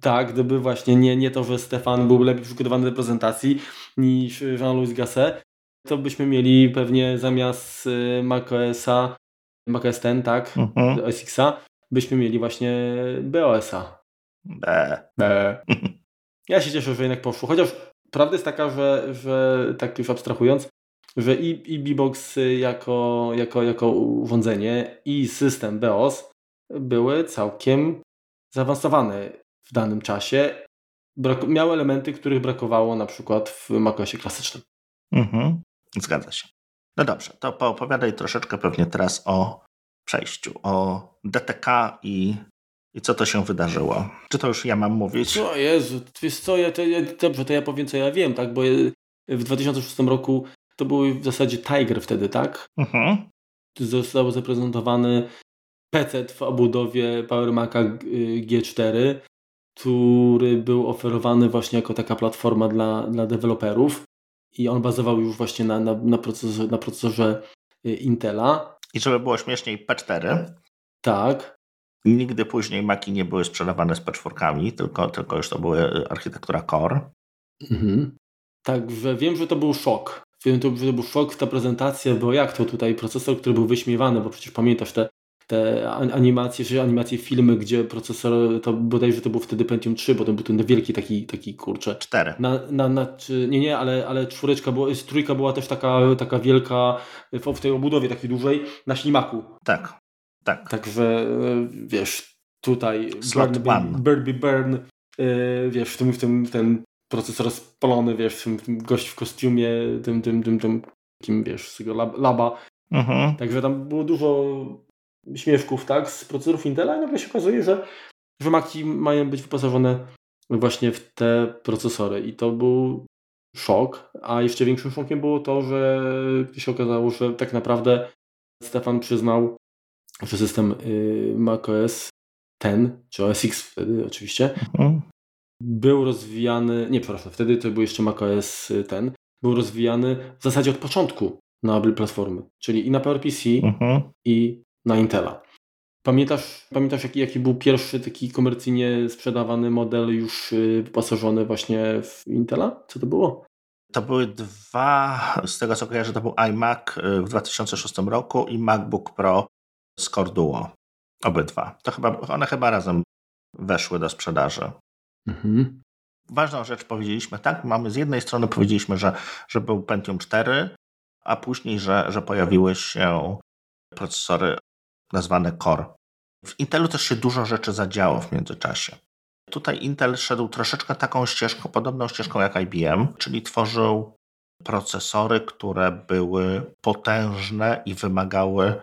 Tak, gdyby właśnie nie, nie to, że Stefan był lepiej przygotowany do prezentacji niż Jean-Louis Gasset, to byśmy mieli pewnie zamiast y, macOSa, macOS ten, tak, mhm. OS byśmy mieli właśnie BOS-a. B. B. Ja się cieszę, że jednak poszło. Chociaż prawda jest taka, że, że tak już abstrahując, że i, i Bbox jako, jako, jako urządzenie i system BEOS były całkiem zaawansowane w danym czasie. Brak miały elementy, których brakowało na przykład w macOSie klasycznym. Mhm, zgadza się. No dobrze, to poopowiadaj troszeczkę pewnie teraz o przejściu, o DTK i, i co to się wydarzyło. Czy to już ja mam mówić? O Jezu, wiesz co, ja, to, ja, dobrze, to ja powiem co ja wiem, tak, bo w 2006 roku to był w zasadzie Tiger wtedy, tak? Mhm. Został zaprezentowany PC w obudowie Power Maca G4, który był oferowany właśnie jako taka platforma dla, dla deweloperów i on bazował już właśnie na, na, na, procesorze, na procesorze y, Intela. I żeby było śmieszniej, P4. Tak. Nigdy później Maki nie były sprzedawane z P4, tylko, tylko już to były architektura Core. Mhm. Także wiem, że to był szok to, to był szok, ta prezentacja, bo jak to tutaj procesor, który był wyśmiewany, bo przecież pamiętasz te, te animacje, czy animacje filmy, gdzie procesor, to bodajże to był wtedy Pentium 3, bo to był ten wielki taki, taki kurczę. 4. Na, na, na, czy, nie, nie, ale, ale czwóreczka była, trójka była też taka, taka wielka, w, w tej obudowie takiej dużej, na ślimaku. Tak, tak. Także, wiesz, tutaj Slot Burn, Burn, Burn, e, wiesz, w tym, w tym ten procesor spalony, wiesz, gość w kostiumie, tym, tym, tym, tym takim, wiesz, z tego laba. Mhm. Także tam było dużo śmieszków, tak, z procesorów Intela i nagle się okazuje, że, że Maki mają być wyposażone właśnie w te procesory i to był szok, a jeszcze większym szokiem było to, że się okazało, że tak naprawdę Stefan przyznał, że system y, macOS ten, czy OS X wtedy oczywiście, mhm. Był rozwijany, nie przepraszam, wtedy to był jeszcze macOS ten, był rozwijany w zasadzie od początku na obie platformy, czyli i na PowerPC mhm. i na Intela. Pamiętasz, pamiętasz jaki, jaki był pierwszy taki komercyjnie sprzedawany model już y, wyposażony właśnie w Intela? Co to było? To były dwa, z tego co kojarzę, to był iMac y, w 2006 roku i MacBook Pro z Core Duo. Obydwa. To chyba, one chyba razem weszły do sprzedaży. Mhm. Ważną rzecz powiedzieliśmy, tak, mamy z jednej strony powiedzieliśmy, że, że był Pentium 4, a później, że, że pojawiły się procesory nazwane Core. W Intelu też się dużo rzeczy zadziało w międzyczasie. Tutaj Intel szedł troszeczkę taką ścieżką, podobną ścieżką jak IBM, czyli tworzył procesory, które były potężne i wymagały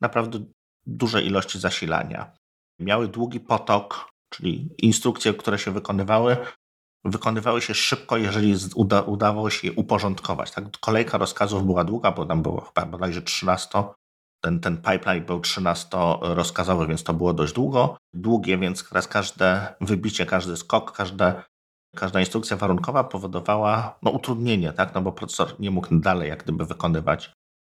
naprawdę dużej ilości zasilania. Miały długi potok, czyli instrukcje, które się wykonywały, wykonywały się szybko, jeżeli uda, udało się je uporządkować. Tak? Kolejka rozkazów była długa, bo tam było chyba bodajże 13. Ten, ten pipeline był 13-rozkazowy, więc to było dość długo. Długie, więc teraz każde wybicie, każdy skok, każde, każda instrukcja warunkowa powodowała no, utrudnienie, tak? no bo procesor nie mógł dalej jak gdyby wykonywać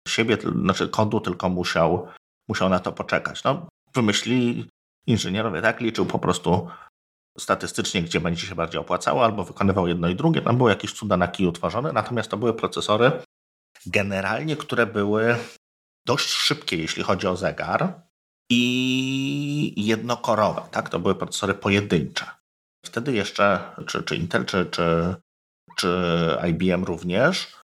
siebie, znaczy kodu, tylko musiał, musiał na to poczekać. No, wymyślili inżynierowie, tak? Liczył po prostu statystycznie, gdzie będzie się bardziej opłacało, albo wykonywał jedno i drugie. Tam były jakieś cuda na kiju tworzone, natomiast to były procesory generalnie, które były dość szybkie, jeśli chodzi o zegar i jednokorowe. Tak? To były procesory pojedyncze. Wtedy jeszcze, czy, czy Intel, czy, czy, czy IBM również,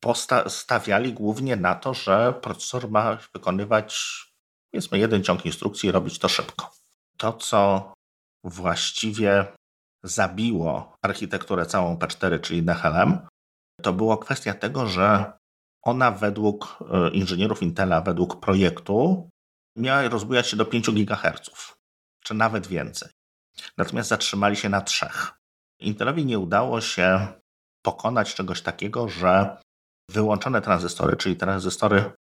postawiali głównie na to, że procesor ma wykonywać powiedzmy jeden ciąg instrukcji i robić to szybko. To, co właściwie zabiło architekturę całą P4, czyli NHLM, to była kwestia tego, że ona według e, inżynierów Intela, według projektu, miała rozbujać się do 5 GHz, czy nawet więcej. Natomiast zatrzymali się na trzech. Intelowi nie udało się pokonać czegoś takiego, że wyłączone tranzystory, czyli tranzystory,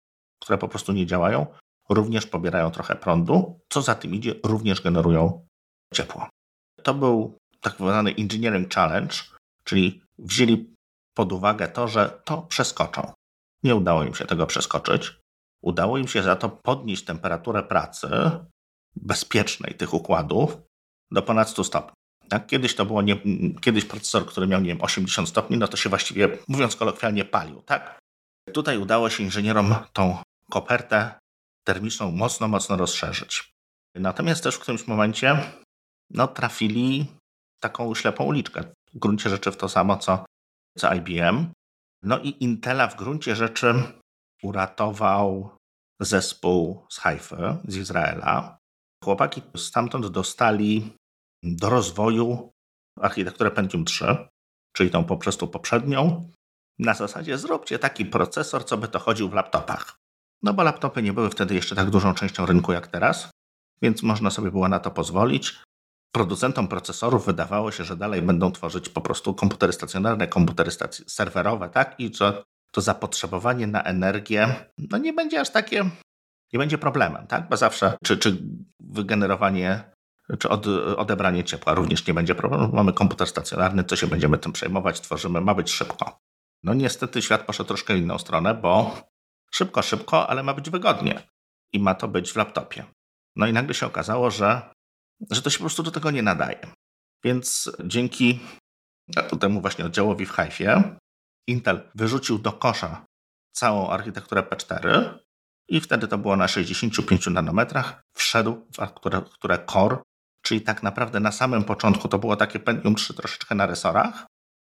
które po prostu nie działają, również pobierają trochę prądu, co za tym idzie, również generują ciepło. To był tak zwany engineering challenge, czyli wzięli pod uwagę to, że to przeskoczą. Nie udało im się tego przeskoczyć. Udało im się za to podnieść temperaturę pracy bezpiecznej tych układów do ponad 100 stopni. Tak? Kiedyś to było, nie, kiedyś procesor, który miał, nie wiem, 80 stopni, no to się właściwie, mówiąc kolokwialnie, palił, tak? Tutaj udało się inżynierom tą kopertę termiczną mocno, mocno rozszerzyć. Natomiast też w którymś momencie no, trafili taką ślepą uliczkę. W gruncie rzeczy w to samo, co, co IBM. No i Intela w gruncie rzeczy uratował zespół z Haify, z Izraela. Chłopaki stamtąd dostali do rozwoju architekturę Pentium 3, czyli tą po prostu poprzednią. Na zasadzie zróbcie taki procesor, co by to chodził w laptopach. No bo laptopy nie były wtedy jeszcze tak dużą częścią rynku jak teraz, więc można sobie było na to pozwolić producentom procesorów wydawało się, że dalej będą tworzyć po prostu komputery stacjonarne, komputery serwerowe, tak? I że to zapotrzebowanie na energię no nie będzie aż takie, nie będzie problemem, tak? Bo zawsze, czy, czy wygenerowanie, czy od, odebranie ciepła również nie będzie problemem. Mamy komputer stacjonarny, co się będziemy tym przejmować, tworzymy, ma być szybko. No niestety świat poszedł troszkę inną stronę, bo szybko, szybko, ale ma być wygodnie. I ma to być w laptopie. No i nagle się okazało, że że to się po prostu do tego nie nadaje. Więc dzięki temu właśnie oddziałowi w Hive'ie Intel wyrzucił do kosza całą architekturę P4 i wtedy to było na 65 nanometrach. Wszedł w które Core, czyli tak naprawdę na samym początku to było takie Pentium 3 troszeczkę na resorach,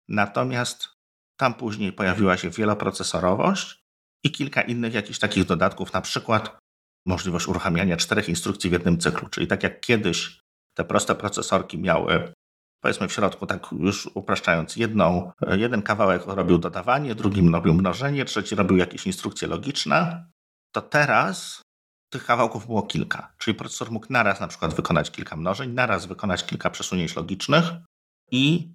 natomiast tam później pojawiła się wieloprocesorowość i kilka innych jakichś takich dodatków, na przykład możliwość uruchamiania czterech instrukcji w jednym cyklu, czyli tak jak kiedyś te proste procesorki miały powiedzmy w środku, tak już upraszczając, jedną, jeden kawałek robił dodawanie, drugim robił mnożenie, trzeci robił jakieś instrukcje logiczne, to teraz tych kawałków było kilka. Czyli procesor mógł naraz na przykład wykonać kilka mnożeń, naraz wykonać kilka przesunięć logicznych i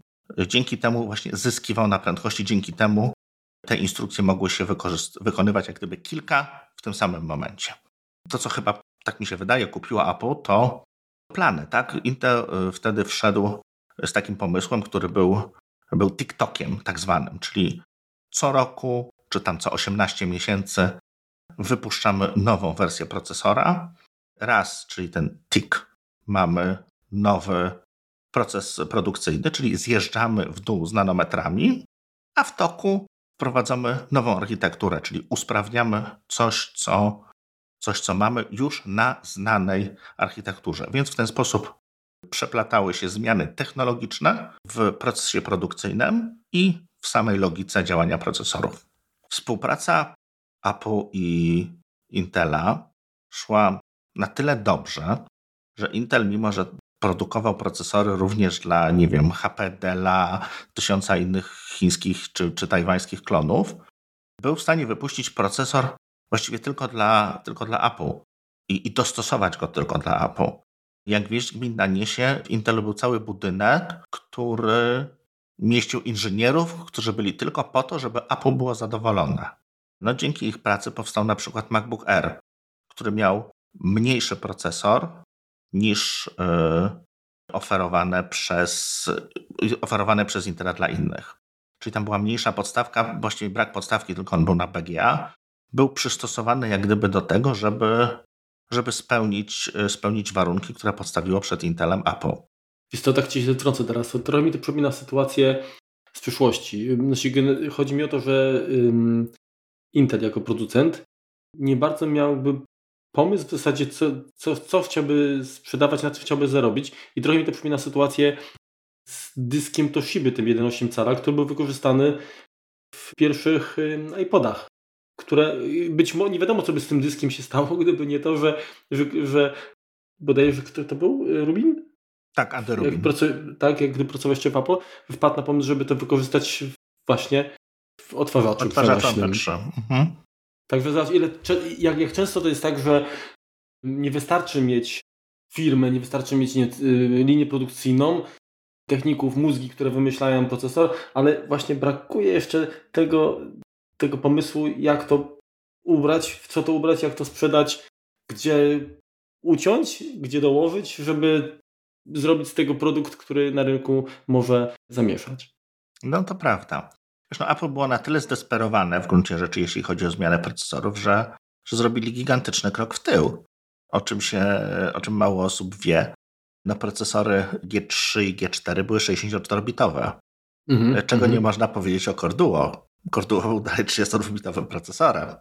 dzięki temu właśnie zyskiwał na prędkości, dzięki temu te instrukcje mogły się wykonywać jak gdyby kilka w tym samym momencie. To, co chyba, tak mi się wydaje, kupiła Apple, to plany. Tak? Intel y, wtedy wszedł z takim pomysłem, który był, był TikTokiem tak zwanym, czyli co roku, czy tam co 18 miesięcy wypuszczamy nową wersję procesora. Raz, czyli ten TIK, mamy nowy proces produkcyjny, czyli zjeżdżamy w dół z nanometrami, a w toku wprowadzamy nową architekturę, czyli usprawniamy coś, co, coś, co mamy już na znanej architekturze. Więc w ten sposób przeplatały się zmiany technologiczne w procesie produkcyjnym i w samej logice działania procesorów. Współpraca Apple i Intela szła na tyle dobrze, że Intel, mimo że produkował procesory również dla, nie wiem, HP, Della, tysiąca innych chińskich czy, czy tajwańskich klonów, był w stanie wypuścić procesor właściwie tylko dla, tylko dla Apple i, i dostosować go tylko dla Apple. Jak wiesz, gminna niesie, w Intelu był cały budynek, który mieścił inżynierów, którzy byli tylko po to, żeby Apple było zadowolone. No dzięki ich pracy powstał na przykład MacBook Air, który miał mniejszy procesor, niż e, oferowane przez, oferowane przez Intela dla innych. Czyli tam była mniejsza podstawka, właściwie brak podstawki, tylko on był na BGA. Był przystosowany jak gdyby do tego, żeby, żeby spełnić, e, spełnić warunki, które postawiło przed Intelem Apple. Wiesz to tak ci się wtrącę teraz. Trochę mi to przypomina sytuację z przyszłości. Znaczy, chodzi mi o to, że Intel jako producent nie bardzo miałby pomysł w zasadzie, co, co, co chciałby sprzedawać, na co chciałby zarobić. I trochę mi to przypomina sytuację z dyskiem Toshiby, tym 1.8 cala, który był wykorzystany w pierwszych iPodach. Które być może nie wiadomo, co by z tym dyskiem się stało, gdyby nie to, że, że, że bodajże, że kto to był? Rubin? Tak, Andy Rubin. Jak tak, jak gdy pracował jeszcze w Apple, wpadł na pomysł, żeby to wykorzystać właśnie w odtwarzaczu. Odtwarzaczu mhm. Także zobacz, ile, jak, jak często to jest tak, że nie wystarczy mieć firmę, nie wystarczy mieć nie, y, linię produkcyjną, techników, mózgi, które wymyślają procesor, ale właśnie brakuje jeszcze tego, tego pomysłu, jak to ubrać, w co to ubrać, jak to sprzedać, gdzie uciąć, gdzie dołożyć, żeby zrobić z tego produkt, który na rynku może zamieszać. No to prawda. Zresztą Apple było na tyle zdesperowane w gruncie rzeczy, jeśli chodzi o zmianę procesorów, że, że zrobili gigantyczny krok w tył, o czym, się, o czym mało osób wie. No procesory G3 i G4 były 64-bitowe, mm -hmm, czego nie można powiedzieć o Corduo. Corduo był dalej 32-bitowym procesorem.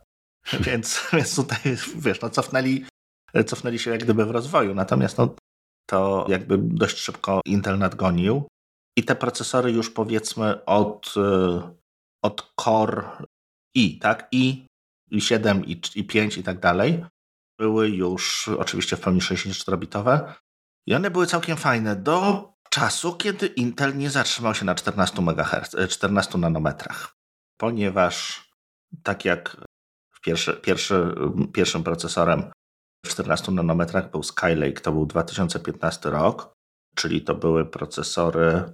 więc, więc tutaj, wiesz, no cofnęli, cofnęli się jak gdyby w rozwoju. Natomiast no, to jakby dość szybko Intel nadgonił i te procesory już powiedzmy od, e, od Core i, tak? I, i 7, i, i 5 i tak dalej. Były już oczywiście w pełni 64-bitowe i one były całkiem fajne do czasu, kiedy Intel nie zatrzymał się na 14 MHz, 14 nanometrach, ponieważ tak jak pierwszy, pierwszy, pierwszym procesorem w 14 nanometrach był Skylake, to był 2015 rok, czyli to były procesory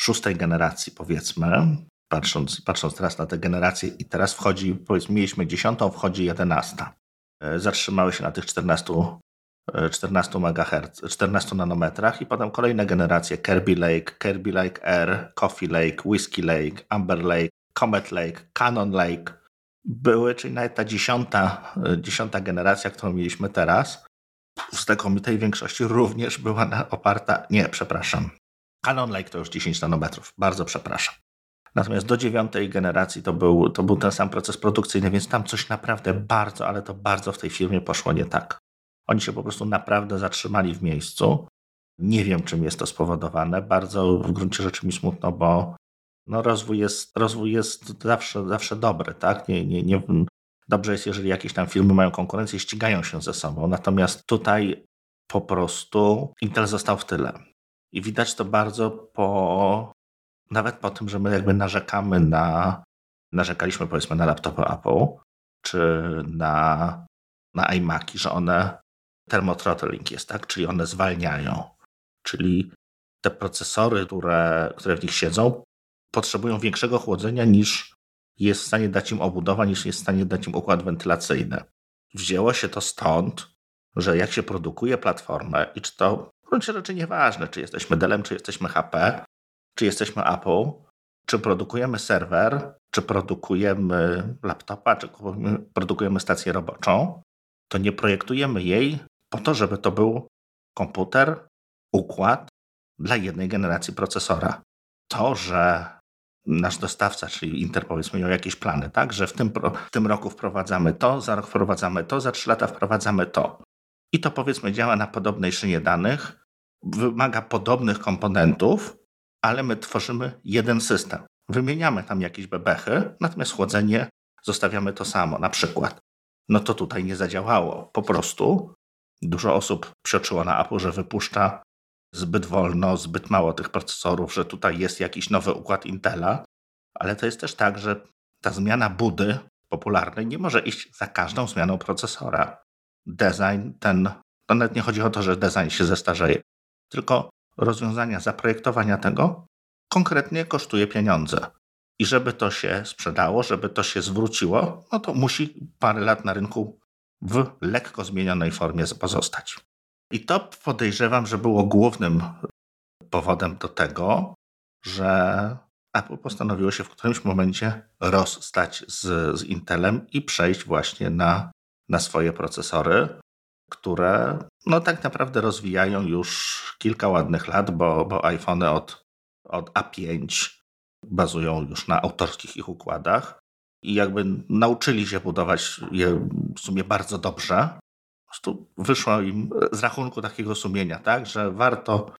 szóstej generacji, powiedzmy, patrząc, patrząc teraz na te generacje, i teraz wchodzi, powiedzmy, mieliśmy dziesiątą, wchodzi jedenasta. E, zatrzymały się na tych 14, 14 MHz, 14 nanometrach i potem kolejne generacje Kirby Lake, Kirby Lake R, Coffee Lake, Whiskey Lake, Amber Lake, Comet Lake, Cannon Lake były, czyli nawet ta dziesiąta, e, dziesiąta generacja, którą mieliśmy teraz, w znakomitej większości również była oparta, nie, przepraszam, Canon Lake to już 10 nanometrów, bardzo przepraszam. Natomiast do dziewiątej generacji to był, to był ten sam proces produkcyjny, więc tam coś naprawdę bardzo, ale to bardzo w tej firmie poszło nie tak. Oni się po prostu naprawdę zatrzymali w miejscu. Nie wiem, czym jest to spowodowane. Bardzo w gruncie rzeczy mi smutno, bo no rozwój, jest, rozwój jest zawsze, zawsze dobry. Tak? Nie, nie, nie, dobrze jest, jeżeli jakieś tam firmy mają konkurencję ścigają się ze sobą. Natomiast tutaj po prostu Intel został w tyle. I widać to bardzo po, nawet po tym, że my jakby narzekamy na, narzekaliśmy powiedzmy na laptopy Apple, czy na, na iMaki, że one thermothrottling jest, tak? Czyli one zwalniają. Czyli te procesory, które, które w nich siedzą, potrzebują większego chłodzenia niż jest w stanie dać im obudowa, niż jest w stanie dać im układ wentylacyjny. Wzięło się to stąd, że jak się produkuje platformę i czy to w gruncie rzeczy nieważne, czy jesteśmy Dellem, czy jesteśmy HP, czy jesteśmy Apple, czy produkujemy serwer, czy produkujemy laptopa, czy produkujemy stację roboczą, to nie projektujemy jej po to, żeby to był komputer, układ dla jednej generacji procesora. To, że nasz dostawca, czyli Inter, powiedzmy, miał jakieś plany, tak, że w tym, w tym roku wprowadzamy to, za rok wprowadzamy to, za trzy lata wprowadzamy to. I to powiedzmy działa na podobnej szynie danych, wymaga podobnych komponentów, ale my tworzymy jeden system. Wymieniamy tam jakieś bebechy, natomiast chłodzenie zostawiamy to samo, na przykład. No to tutaj nie zadziałało. Po prostu dużo osób przeczyło na Apple, że wypuszcza zbyt wolno, zbyt mało tych procesorów, że tutaj jest jakiś nowy układ Intela, ale to jest też tak, że ta zmiana budy popularnej nie może iść za każdą zmianą procesora. Design ten, to nawet nie chodzi o to, że design się zestarzeje, tylko rozwiązania zaprojektowania tego konkretnie kosztuje pieniądze. I żeby to się sprzedało, żeby to się zwróciło, no to musi parę lat na rynku w lekko zmienionej formie pozostać. I to podejrzewam, że było głównym powodem do tego, że Apple postanowiło się w którymś momencie rozstać z, z Intelem i przejść właśnie na, na swoje procesory, które no tak naprawdę rozwijają już kilka ładnych lat, bo, bo iPhony od, od A5 bazują już na autorskich ich układach i jakby nauczyli się budować je w sumie bardzo dobrze. Po prostu wyszło im z rachunku takiego sumienia, tak, że warto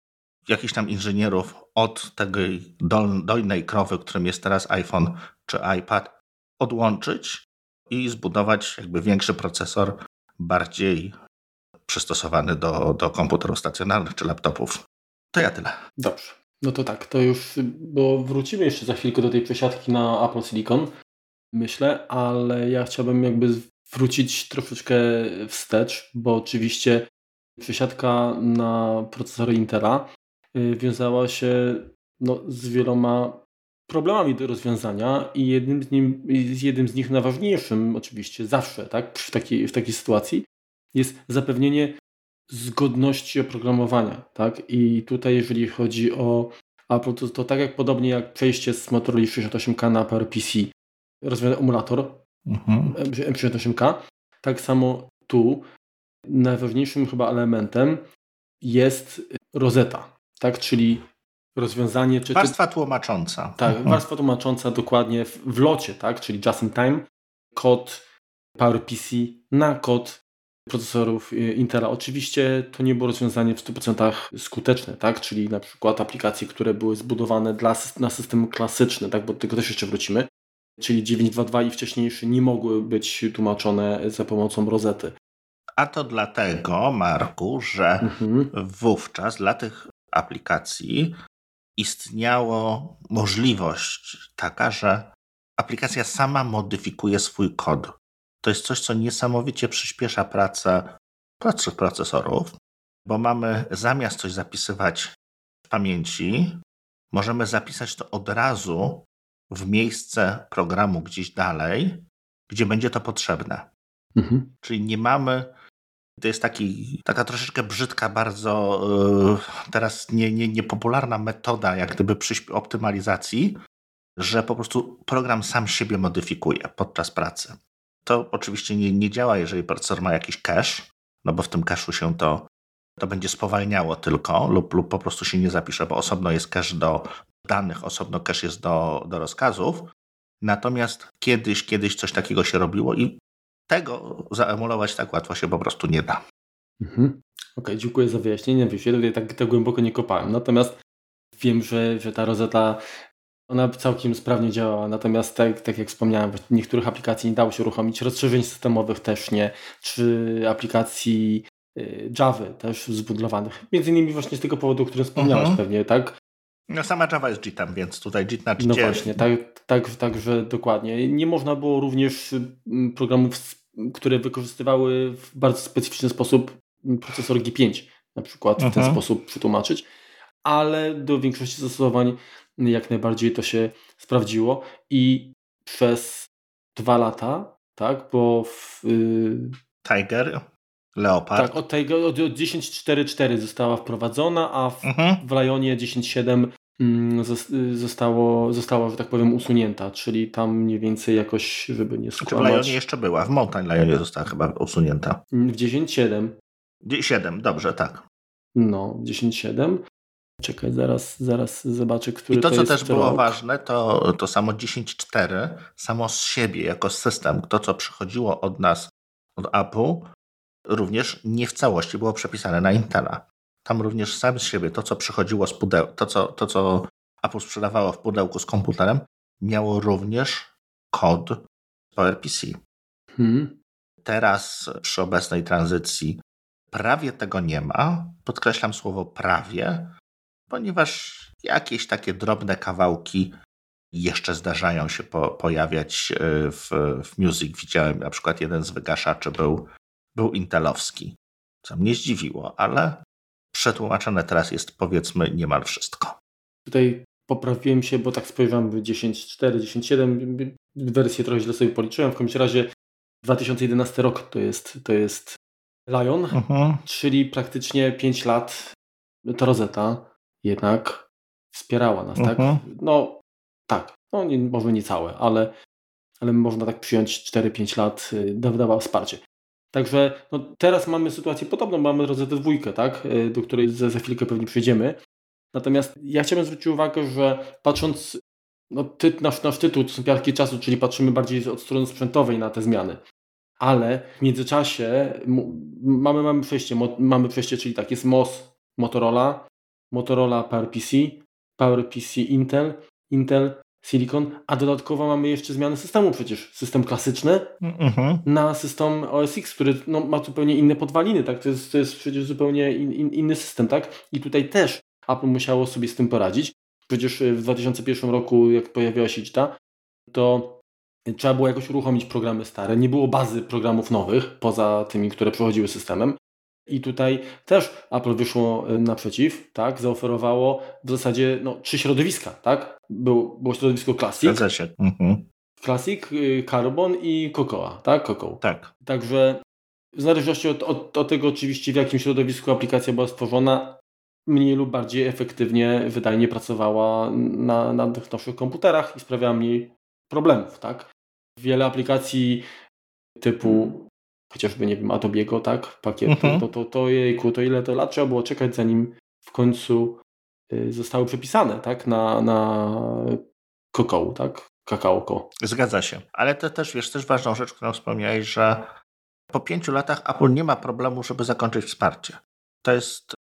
jakichś tam inżynierów od tej dolnej krowy, którym jest teraz iPhone czy iPad, odłączyć i zbudować jakby większy procesor, bardziej przystosowany do, do komputerów stacjonarnych czy laptopów. To ja tyle. Dobrze. No to tak, to już, bo wrócimy jeszcze za chwilkę do tej przesiadki na Apple Silicon, myślę, ale ja chciałbym jakby wrócić troszeczkę wstecz, bo oczywiście przesiadka na procesory Intela y, wiązała się no, z wieloma problemami do rozwiązania i jednym z, nim, jednym z nich najważniejszym oczywiście zawsze tak, w, takiej, w takiej sytuacji jest zapewnienie zgodności oprogramowania. Tak? I tutaj jeżeli chodzi o Apple, to, to tak jak podobnie jak przejście z Motorola 68K na PowerPC rozwiązał emulator mhm. M68K, tak samo tu najważniejszym chyba elementem jest rozeta, tak? czyli rozwiązanie... Czy, warstwa tłumacząca. Tak, mhm. warstwa tłumacząca dokładnie w, w locie, tak? czyli just in time, kod PowerPC na kod procesorów y, Intela. Oczywiście to nie było rozwiązanie w 100% skuteczne, tak? czyli na przykład aplikacje, które były zbudowane dla, na system klasyczny, tak? bo do tego też jeszcze wrócimy, czyli 9.2.2 i wcześniejszy nie mogły być tłumaczone za pomocą rozety. A to dlatego, Marku, że mhm. wówczas dla tych aplikacji istniała możliwość taka, że aplikacja sama modyfikuje swój kod. To jest coś, co niesamowicie przyspiesza pracę procesorów, bo mamy zamiast coś zapisywać w pamięci, możemy zapisać to od razu w miejsce programu gdzieś dalej, gdzie będzie to potrzebne. Mhm. Czyli nie mamy. To jest taki, taka troszeczkę brzydka, bardzo yy, teraz nie, nie, niepopularna metoda, jak gdyby przy optymalizacji, że po prostu program sam siebie modyfikuje podczas pracy. To oczywiście nie, nie działa, jeżeli procesor ma jakiś cache, no bo w tym cache'u się to, to będzie spowalniało tylko lub, lub po prostu się nie zapisze, bo osobno jest cache do danych, osobno cache jest do, do rozkazów. Natomiast kiedyś, kiedyś coś takiego się robiło i tego zaemulować tak łatwo się po prostu nie da. Mhm. Okej, okay, dziękuję za wyjaśnienie. Wiesz, ja tutaj tak, tak głęboko nie kopałem. Natomiast wiem, że, że ta rozeta ona całkiem sprawnie działała, natomiast tak, tak jak wspomniałem, niektórych aplikacji nie dało się uruchomić, rozszerzeń systemowych też nie, czy aplikacji y, Java też zbudowanych. Między innymi właśnie z tego powodu, o którym wspomniałeś mhm. pewnie, tak? No sama Java jest JIT-em, więc tutaj JIT na JIT. No właśnie, tak, tak, także dokładnie. Nie można było również mm, programów, które wykorzystywały w bardzo specyficzny sposób procesor G5 na przykład w ten mhm. sposób przetłumaczyć. Ale do większości zastosowań jak najbardziej to się sprawdziło i przez dwa lata, tak, bo w, yy... Tiger, Leopard. Tak, od, tego, od 10.4.4 została wprowadzona, a w, mhm. w Lionie 10.7 mm, zostało, została, że tak powiem, usunięta, czyli tam mniej więcej jakoś, żeby nie skłamać. Znaczy w Lionie jeszcze była, w Mountain Lionie została chyba usunięta. W 10.7. 7, dobrze, tak. No, 10.7. Czekaj, zaraz, zaraz zobaczę, który I to, to co też było ważne, to, to samo 10.4, samo z siebie, jako system, to, co przychodziło od nas, od Apple, również nie w całości było przepisane na Intela. Tam również sam z siebie, to, co przychodziło z pudełka, to co, to, co Apple sprzedawało w pudełku z komputerem, miało również kod PowerPC. Hmm. Teraz przy obecnej tranzycji prawie tego nie ma. Podkreślam słowo prawie, ponieważ jakieś takie drobne kawałki jeszcze zdarzają się po, pojawiać e, w, w Music. Widziałem na przykład jeden z wygaszaczy był, był intelowski, co mnie zdziwiło, ale przetłumaczone teraz jest powiedzmy niemal wszystko. Tutaj poprawiłem się, bo tak spojrzałem w 10.4, 10.7, wersję trochę źle sobie policzyłem. W każdym razie 2011 rok to jest, to jest Lion, uh mhm. -huh. czyli praktycznie 5 lat to Rosetta jednak wspierała nas, tak? Mhm. No tak, no nie, może nie całe, ale, ale można tak przyjąć 4-5 lat y, dawała wsparcie. Także no, teraz mamy sytuację podobną, mamy rozetę dwójkę, tak? Y, do której za, za chwilkę pewnie przejdziemy. Natomiast ja chciałbym zwrócić uwagę, że patrząc, no, ty, nasz, nasz tytuł to są piarki czasu, czyli patrzymy bardziej od strony sprzętowej na te zmiany. Ale w międzyczasie mamy, mamy przejście, mamy przejście, czyli tak, jest MOS Motorola, Motorola PowerPC, PowerPC Intel, Intel Silicon, a dodatkowo mamy jeszcze zmianę systemu przecież. System klasyczny mhm. na system OS X, który no, ma zupełnie inne podwaliny, tak? To jest, to jest przecież zupełnie in, in, inny system, tak? I tutaj też Apple musiało sobie z tym poradzić. Przecież w 2001 roku, jak pojawiła się ta, to trzeba było jakoś uruchomić programy stare. Nie było bazy programów nowych, poza tymi, które przechodziły systemem. I tutaj też Apple wyszło y, naprzeciw, tak, zaoferowało w zasadzie no, trzy środowiska, tak? Był, było środowisko Classic, się. Mhm. Classic, y, Carbon i Cocoa, tak? Cocoa. Tak. Także w zależności od, od, od tego oczywiście w jakim środowisku aplikacja była stworzona, mniej lub bardziej efektywnie, wydajnie pracowała na, na tych naszych komputerach i sprawiała mniej problemów, tak? Wiele aplikacji typu chociażby, nie wiem, Adobe'ego, tak, pakiet, mhm. to, to, to, jejku, to ile to lat trzeba było czekać, zanim w końcu y, zostały przepisane, tak, na, na kakao, tak, kakaoko. Zgadza się, ale to też, wiesz, też ważną rzecz, którą wspomniałeś, że po pięciu latach Apple nie ma problemu, żeby zakończyć wsparcie. To jest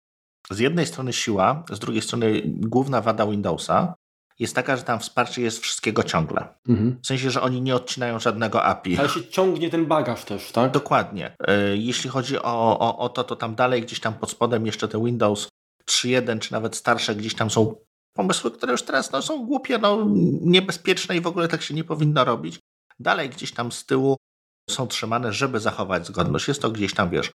z jednej strony siła, z drugiej strony główna wada Windowsa, jest taka, że tam wsparcie jest wszystkiego ciągle. Mhm. W sensie, że oni nie odcinają żadnego API. Ale się ciągnie ten bagaż też, tak? Dokładnie. E, jeśli chodzi o, o, o to, to tam dalej gdzieś tam pod spodem jeszcze te Windows 3.1 czy nawet starsze gdzieś tam są pomysły, które już teraz no, są głupie, no, niebezpieczne i w ogóle tak się nie powinno robić. Dalej gdzieś tam z tyłu są trzymane, żeby zachować zgodność. Jest to gdzieś tam, wiesz,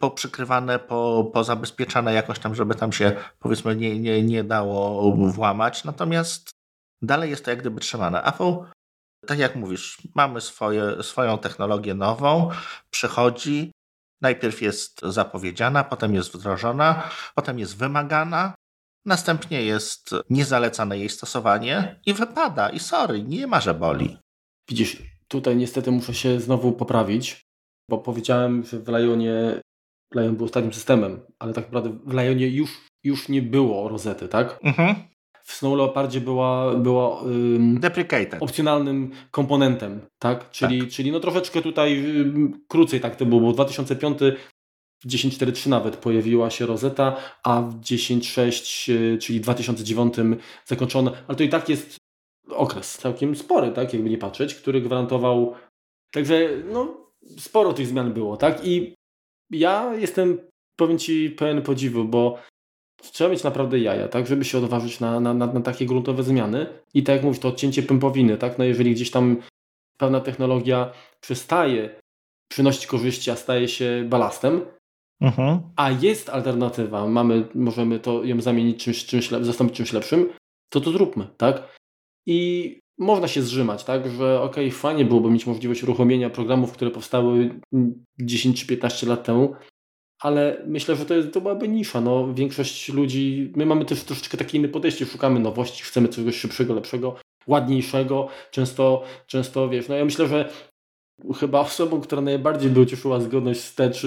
poprzykrywane, po, pozabezpieczane jakoś tam, żeby tam się powiedzmy nie, nie, nie dało włamać. Natomiast dalej jest to jak gdyby trzymane. Apple, tak jak mówisz, mamy swoje, swoją technologię nową, przychodzi, najpierw jest zapowiedziana, potem jest wdrożona, potem jest wymagana, następnie jest niezalecane jej stosowanie i wypada. I sorry, nie ma, że boli. Widzisz, tutaj niestety muszę się znowu poprawić, bo powiedziałem, że w Lionie Lion był ostatnim systemem, ale tak naprawdę w Lionie już, już nie było rozety, tak? Mhm. W Snow Leopardzie była, była ym, Deprecated. opcjonalnym komponentem, tak? Czyli, tak. czyli no troszeczkę tutaj ym, krócej tak to było, bo w 2005 w 10.4.3 nawet pojawiła się rozeta, a w 10.6, y, czyli 2009 zakończono, ale to i tak jest okres całkiem spory, tak, jakby nie patrzeć, który gwarantował, także no sporo tych zmian było, tak, i ja jestem, powiem Ci, pełen podziwu, bo trzeba mieć naprawdę jaja, tak, żeby się odważyć na, na, na, na takie gruntowe zmiany i tak jak mówisz, to odcięcie pępowiny, tak, no jeżeli gdzieś tam pewna technologia przestaje przynosić korzyści, a staje się balastem, mhm. a jest alternatywa, mamy, możemy to ją zamienić czymś, czymś zastąpić czymś lepszym, to to zróbmy, tak? I można się zrzymać, tak, że ok, fajnie byłoby mieć możliwość uruchomienia programów, które powstały 10 czy 15 lat temu, ale myślę, że to, jest, to byłaby nisza. No, większość ludzi, my mamy też troszeczkę takie inne podejście, szukamy nowości, chcemy czegoś szybszego, lepszego, ładniejszego. Często, często wiesz, no ja myślę, że chyba osobą, która najbardziej by ucieszyła zgodność wstecz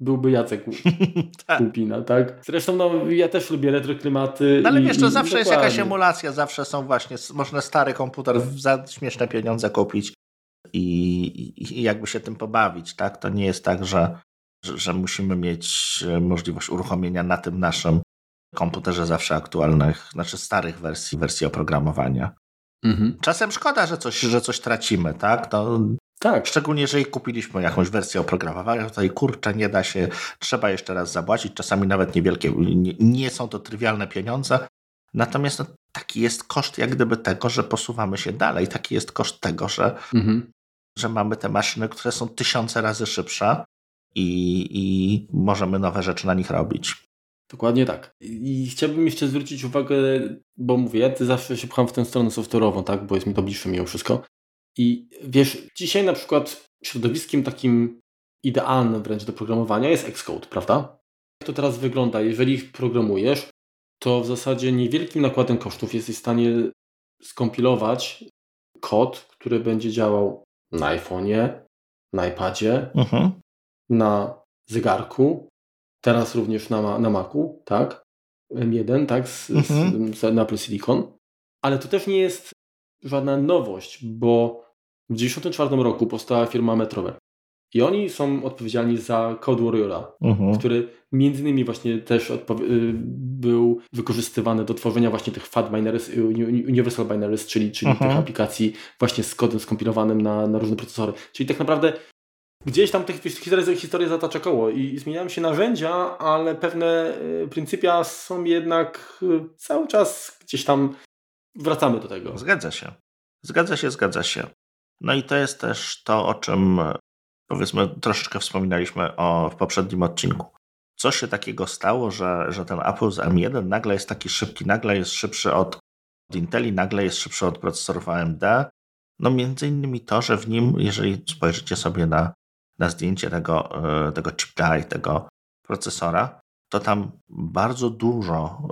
byłby Jacek tak. Kupina, tak? Zresztą no, ja też lubię retroklimaty. No ale i, wiesz, to zawsze jest jakaś emulacja, zawsze są właśnie, można stary komputer za śmieszne pieniądze kupić i, i, i jakby się tym pobawić, tak? To nie jest tak, że że, że musimy mieć e, możliwość uruchomienia na tym naszym komputerze zawsze aktualnych, znaczy starych wersji, wersji oprogramowania. Mhm. Czasem szkoda, że coś, że coś tracimy, tak? To tak. Szczególnie, jeżeli kupiliśmy jakąś wersję oprogramowania, to i kurczę, nie da się, trzeba jeszcze raz zapłacić, czasami nawet niewielkie, nie, nie są to trywialne pieniądze. Natomiast no, taki jest koszt jak gdyby tego, że posuwamy się dalej. Taki jest koszt tego, że, mhm. że mamy te maszyny, które są tysiące razy szybsze, i, i możemy nowe rzeczy na nich robić. Dokładnie tak. I chciałbym jeszcze zwrócić uwagę, bo mówię, ja zawsze się pcham w tę stronę software'ową, tak, bo jest mi to bliższe mimo wszystko. I wiesz, dzisiaj na przykład środowiskiem takim idealnym wręcz do programowania jest Xcode, prawda? Jak to teraz wygląda? Jeżeli programujesz, to w zasadzie niewielkim nakładem kosztów jesteś w stanie skompilować kod, który będzie działał na iPhone'ie, na iPadzie, uh mhm. -huh na zegarku, teraz również na, na Macu, tak? M1, tak? Z, mhm. z, z Apple Silicon. Ale to też nie jest żadna nowość, bo w 1994 roku powstała firma Metrover. I oni są odpowiedzialni za Code Warriora, mhm. który między innymi właśnie też y, był wykorzystywany do tworzenia właśnie tych FAT binaries, y, Universal binaries, czyli, czyli mhm. tych aplikacji właśnie z kodem skompilowanym na, na różne procesory. Czyli tak naprawdę gdzieś tam tych historii, historia zatacza koło i zmieniają się narzędzia, ale pewne y, pryncypia są jednak y, cały czas gdzieś tam wracamy do tego. Zgadza się. Zgadza się, zgadza się. No i to jest też to, o czym powiedzmy troszeczkę wspominaliśmy o, w poprzednim odcinku. Co się takiego stało, że, że ten Apple z M1 nagle jest taki szybki, nagle jest szybszy od Inteli, nagle jest szybszy od procesorów AMD. No między innymi to, że w nim, jeżeli spojrzycie sobie na na zdjęcie tego, e, tego chip guy, tego procesora, to tam bardzo dużo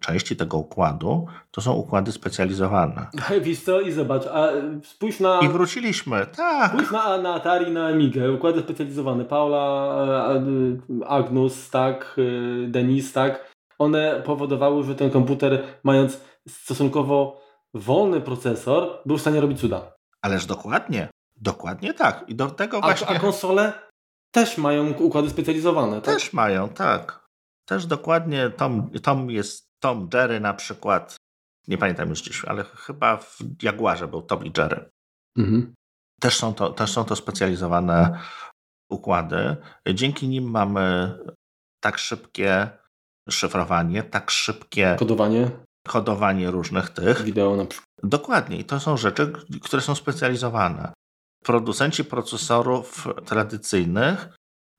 części tego układu to są układy specjalizowane. Wiesz co i zobacz, a spójrz na... I wróciliśmy, tak. Spójrz na, na Atari, na Amigę, układy specjalizowane, Paula, e, Agnus, tak, e, Denis, tak, one powodowały, że ten komputer mając stosunkowo wolny procesor był w stanie robić cuda. Ależ dokładnie. Dokładnie tak. I do tego właśnie. A, a konsole też mają układy specjalizowane, tak? Też mają, tak. Też dokładnie Tom, Tom jest Tom Jerry na przykład. Nie pamiętam już dziś, ale chyba w Jaguarze był Tom i Jerry. Mhm. Też, są to, też są to specjalizowane układy. Dzięki nim mamy tak szybkie szyfrowanie, tak szybkie kodowanie, kodowanie różnych tych. Wideo na przykład. Dokładnie. I to są rzeczy, które są specjalizowane producenci procesorów tradycyjnych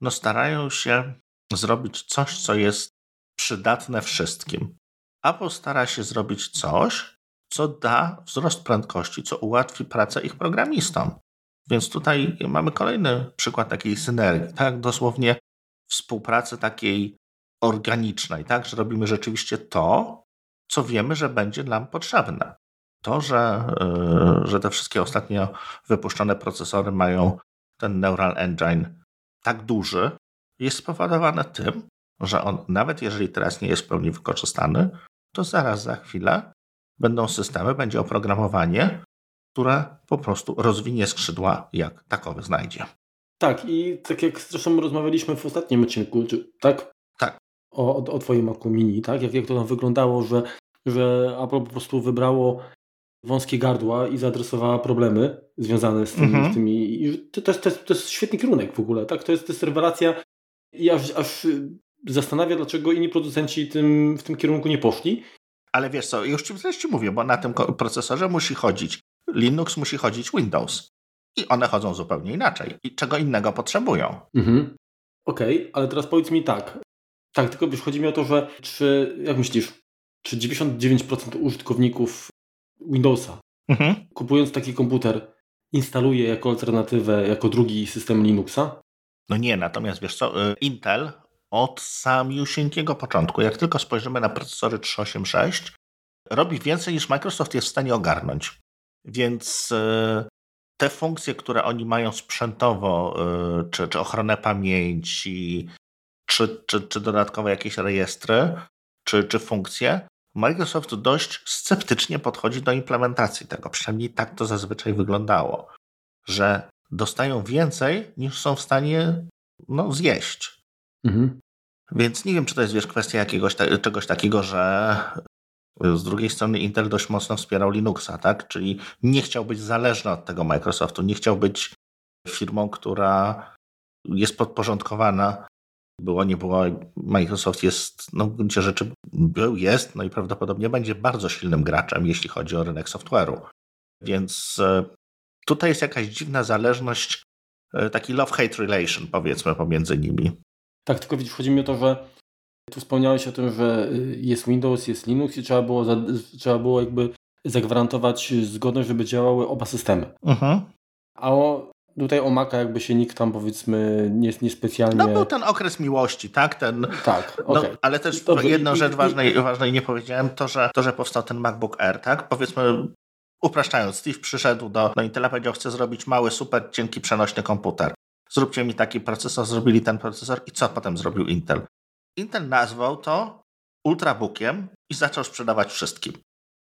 no starają się zrobić coś, co jest przydatne wszystkim. Apple stara się zrobić coś, co da wzrost prędkości, co ułatwi pracę ich programistom. Więc tutaj mamy kolejny przykład takiej synergii, tak? Dosłownie współpracy takiej organicznej, tak? Że robimy rzeczywiście to, co wiemy, że będzie nam potrzebne. To, że, e, że te wszystkie ostatnio wypuszczone procesory mają ten Neural Engine tak duży, jest spowodowane tym, że on, nawet jeżeli teraz nie jest w pełni wykorzystany, to zaraz za chwilę będą systemy, będzie oprogramowanie, które po prostu rozwinie skrzydła, jak takowe znajdzie. Tak, i tak jak zresztą rozmawialiśmy w ostatnim odcinku, czy, tak? Tak. O, o, o Twoim Macu Mini, tak? Jak, jak to tam wyglądało, że, że Apple po prostu wybrało wąskie gardła i zaadresowała problemy związane z tymi. Mhm. Z tymi i to, to, jest, to, jest, to jest świetny kierunek w ogóle. Tak? To, jest, to jest rewelacja i aż, aż zastanawia, dlaczego inni producenci tym, w tym kierunku nie poszli. Ale wiesz co, już ci, ci mówię, bo na tym procesorze musi chodzić Linux, musi chodzić Windows. I one chodzą zupełnie inaczej. I czego innego potrzebują. Mhm. Okej, okay, ale teraz powiedz mi tak. Tak, tylko wiesz, chodzi mi o to, że czy, jak myślisz, czy 99% użytkowników Windowsa, mhm. kupując taki komputer, instaluje jako alternatywę, jako drugi system Linuxa? No nie, natomiast wiesz co, y, Intel od samiusieńkiego początku, jak tylko spojrzymy na procesory 386, robi więcej niż Microsoft jest w stanie ogarnąć. Więc y, te funkcje, które oni mają sprzętowo, y, czy, czy ochronę pamięci, czy, czy, czy dodatkowe jakieś rejestry, czy, czy funkcje, Microsoft dość sceptycznie podchodzi do implementacji tego. Przynajmniej tak to zazwyczaj wyglądało, że dostają więcej niż są w stanie no, zjeść. Mhm. Więc nie wiem, czy to jest wiesz, kwestia jakiegoś czegoś takiego, że z drugiej strony Intel dość mocno wspierał Linuxa, tak? Czyli nie chciał być zależny od tego Microsoftu, nie chciał być firmą, która jest podporządkowana. Było, nie było. Microsoft jest, no w gruncie rzeczy był, jest, no i prawdopodobnie będzie bardzo silnym graczem, jeśli chodzi o rynek software'u. Więc e, tutaj jest jakaś dziwna zależność, e, taki love-hate relation powiedzmy pomiędzy nimi. Tak, tylko widzisz, chodzi mi o to, że tu wspomniałeś o tym, że y, jest Windows, jest Linux i trzeba było, za, trzeba było jakby zagwarantować zgodność, żeby działały oba systemy. Mhm. A o, tutaj o Maca jakby się nikt tam powiedzmy nie, niespecjalnie... No był ten okres miłości, tak? Ten, tak, okay. no, Ale też Dobrze, jedną i, rzecz i, ważnej nie powiedziałem, to że, to, że powstał ten MacBook Air, tak? Powiedzmy upraszczając, Steve przyszedł do, do Intela, powiedział, chcę zrobić mały, super cienki, przenośny komputer. Zróbcie mi taki procesor, zrobili ten procesor i co potem zrobił Intel? Intel nazwał to ultrabookiem i zaczął sprzedawać wszystkim.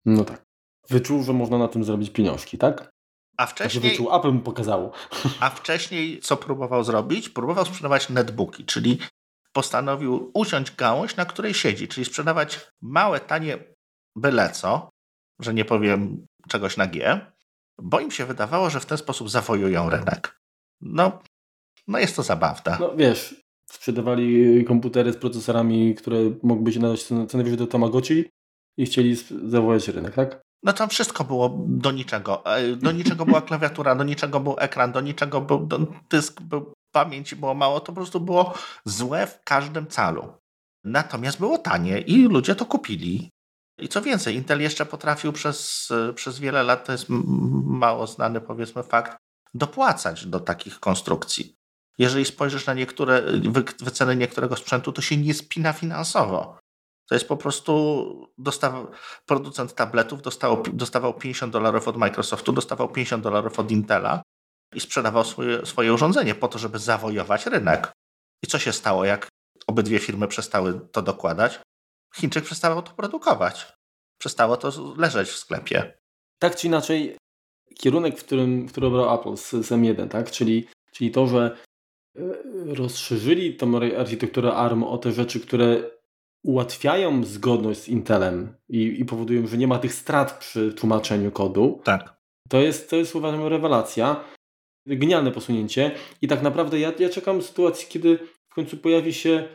No tak. Wyczuł, że można na tym zrobić pieniążki, tak? A wcześniej. Znaczy wyczuł, Apple mu pokazało. A wcześniej co próbował zrobić? Próbował sprzedawać netbooki, czyli postanowił uciąć gałąź, na której siedzi, czyli sprzedawać małe, tanie byle co, że nie powiem czegoś na G, bo im się wydawało, że w ten sposób zawojują rynek. No, no jest to zabawne. No wiesz, sprzedawali komputery z procesorami, które mogłyby się nadać co najwyżej do Tamagotchi i chcieli zawołać rynek, tak? No tam wszystko było do niczego. E, do niczego była klawiatura, do niczego był ekran, do niczego był dysk, był pamięci było mało. To po prostu było złe w każdym calu. Natomiast było tanie i ludzie to kupili. I co więcej, Intel jeszcze potrafił przez, przez wiele lat, to jest mało znany powiedzmy fakt, dopłacać do takich konstrukcji. Jeżeli spojrzysz na niektóre wyceny niektórego sprzętu, to się nie spina finansowo. To jest po prostu dostaw, producent tabletów dostał, dostawał 50 dolarów od Microsoftu, dostawał 50 dolarów od Intela i sprzedawał swoje, swoje urządzenie po to, żeby zawojować rynek. I co się stało, jak obydwie firmy przestały to dokładać? Chińczyk przestawał to produkować. Przestało to leżeć w sklepie. Tak czy inaczej, kierunek, w którym, w którym brał Apple z, z M1, tak? czyli, czyli to, że rozszerzyli tą architekturę ARM o te rzeczy, które ułatwiają zgodność z Intelem i, i powodują, że nie ma tych strat przy tłumaczeniu kodu. Tak. To jest, to jest uważam rewelacja. Genialne posunięcie. I tak naprawdę ja, ja czekam sytuacji, kiedy w końcu pojawi się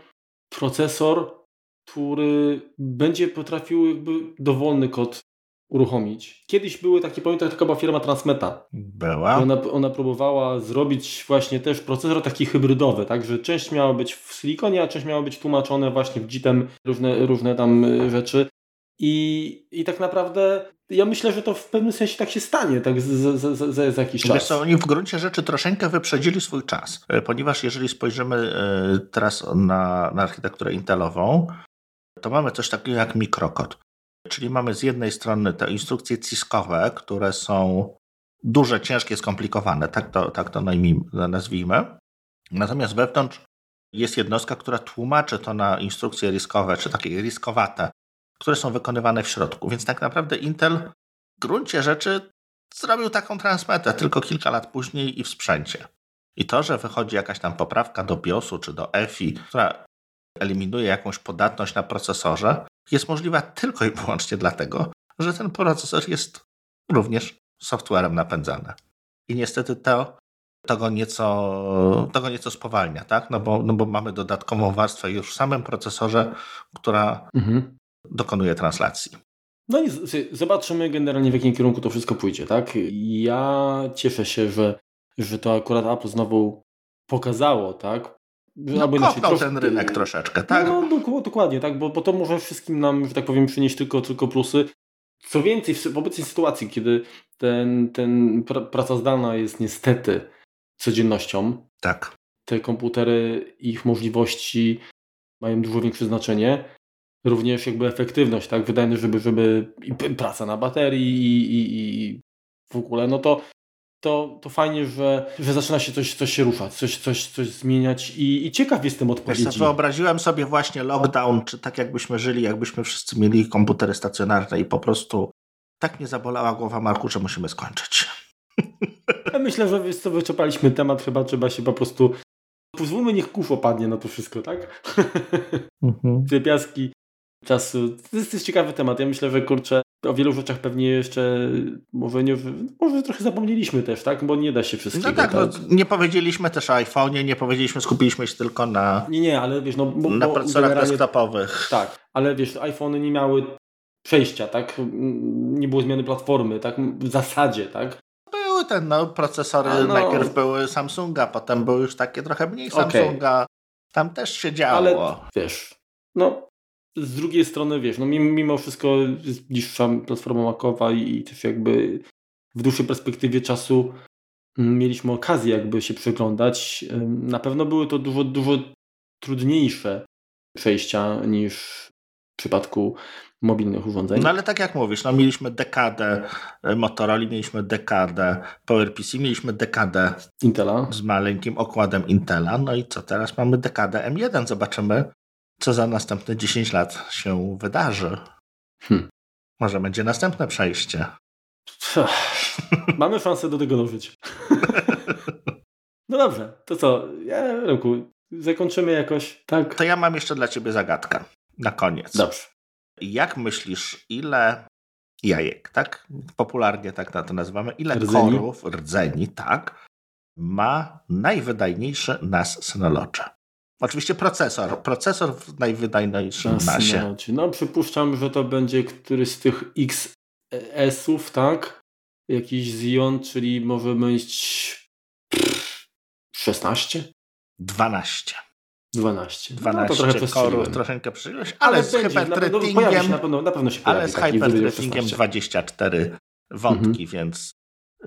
procesor, który będzie potrafił jakby dowolny kod uruchomić. Kiedyś były takie, pamiętam, taka była firma Transmeta. Była. Ona, ona próbowała zrobić właśnie też procesor taki hybrydowy, tak, że część miała być w silikonie, a część miała być tłumaczone właśnie w JIT-em, różne, różne tam y, rzeczy. I, I tak naprawdę ja myślę, że to w pewnym sensie tak się stanie tak za, za, za, za jakiś czas. Wiesz co, oni w gruncie rzeczy troszeczkę wyprzedzili swój czas, e, ponieważ jeżeli spojrzymy e, teraz na, na architekturę Intelową, to mamy coś takiego jak mikrokod. Czyli mamy z jednej strony te instrukcje ciskowe, które są duże, ciężkie, skomplikowane, tak to, tak to nazwijmy. Natomiast wewnątrz jest jednostka, która tłumaczy to na instrukcje riskowe, czy takie riskowate, które są wykonywane w środku. Więc tak naprawdę Intel w gruncie rzeczy zrobił taką transmetę tylko kilka lat później i w sprzęcie. I to, że wychodzi jakaś tam poprawka do BIOSu czy do EFI, która eliminuje jakąś podatność na procesorze, jest możliwa tylko i wyłącznie dlatego, że ten procesor jest również softwarem napędzany. I niestety to, to, go, nieco, to go nieco spowalnia, tak? No bo, no bo mamy dodatkową warstwę już w samym procesorze, która mhm. dokonuje translacji. No i zobaczymy generalnie w jakim kierunku to wszystko pójdzie, tak? Ja cieszę się, że, że to akurat Apple znowu pokazało, tak? No, albo inaczej, trosz... ten rynek troszeczkę, tak? No, no, dokładnie, tak, bo, bo to może wszystkim nam, że tak powiem, przynieść tylko, tylko plusy. Co więcej, w obecnej sytuacji, kiedy ten, ten praca zdalna jest niestety codziennością, tak. te komputery, ich możliwości mają dużo większe znaczenie. Również jakby efektywność, tak, wydajność, żeby, żeby praca na baterii i, i, i w ogóle, no to to, to fajnie, że, że zaczyna się coś, coś się ruszać, coś, coś, coś zmieniać i, i ciekaw jestem odpowiedzi. Wiesz, wyobraziłem sobie właśnie lockdown, czy tak jakbyśmy żyli, jakbyśmy wszyscy mieli komputery stacjonarne i po prostu tak mnie zabolała głowa Marku, że musimy skończyć. Ja myślę, że wiesz co, wyczerpaliśmy temat, chyba trzeba się po prostu pozwólmy niech kurz opadnie na to wszystko, tak? Mhm. Te piaski czasu. To jest, to jest ciekawy temat. Ja myślę, że kurczę, o wielu rzeczach pewnie jeszcze może, nie, może trochę zapomnieliśmy też, tak? Bo nie da się wszystkiego. No tak, no, tak? No, nie powiedzieliśmy też o iPhone'ie, nie powiedzieliśmy, skupiliśmy się tylko na Nie, nie, ale wiesz, no... Bo, na procesorach desktopowych. Tak, ale wiesz, iPhone'y nie miały przejścia, tak? Nie było zmiany platformy, tak? W zasadzie, tak? Były te no, procesory, no, najpierw były Samsunga, potem były już takie trochę mniej Samsunga. Okay. Tam też się działo. Ale wiesz, no z drugiej strony, wiesz, no mimo wszystko jest bliższa platforma makowa i też jakby w dłuższej perspektywie czasu mm, mieliśmy okazję jakby się przyglądać. Na pewno były to dużo, dużo trudniejsze przejścia niż w przypadku mobilnych urządzeń. No ale tak jak mówisz, no mieliśmy dekadę e, Motorola, mieliśmy dekadę PowerPC, mieliśmy dekadę Intela z maleńkim okładem Intela, no i co teraz mamy dekadę M1, zobaczymy co za następne 10 lat się wydarzy. Hmm. Może będzie następne przejście. Mamy szansę do tego dążyć. no dobrze, to co? Ja, Remku, zakończymy jakoś, tak? To ja mam jeszcze dla ciebie zagadkę na koniec. Dobrze. Jak myślisz, ile jajek, tak? Popularnie tak na to nazywamy. Ile rdzeni? korów, rdzeni, tak, ma najwydajniejszy nas Synology? Oczywiście procesor. Procesor w najwydajniejszym masie. No przypuszczam, że to będzie któryś z tych XS-ów, tak? Jakiś Zion, czyli może mieć 16? 12. 12. 12 no, to trochę korów, troszeczkę przyjrzeć, ale, ale z hyperthreadingiem, na pewno, na pewno się ale z hyperthreadingiem 24 wątki, mhm. więc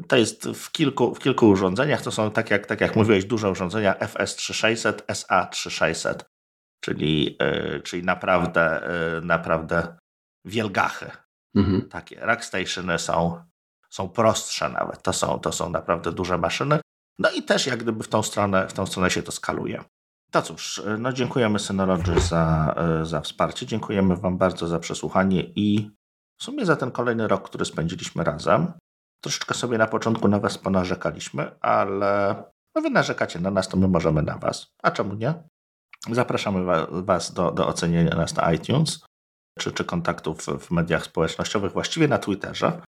to jest w kilku, w kilku urządzeniach. To są, tak jak, tak jak mówiłeś, duże urządzenia FS3600, SA3600, czyli, yy, czyli naprawdę, yy, naprawdę wielgachy. Mhm. Takie rackstationy są, są prostsze nawet. To są, to są naprawdę duże maszyny. No i też jak gdyby w tą stronę, w tą stronę się to skaluje. To cóż, no dziękujemy Synology za, e, za wsparcie. Dziękujemy Wam bardzo za przesłuchanie i w sumie za ten kolejny rok, który spędziliśmy razem. Troszeczkę sobie na początku na Was ponarzekaliśmy, ale no Wy narzekacie na nas, to my możemy na Was. A czemu nie? Zapraszamy Was do, do ocenienia nas na iTunes czy, czy kontaktów w mediach społecznościowych, właściwie na Twitterze.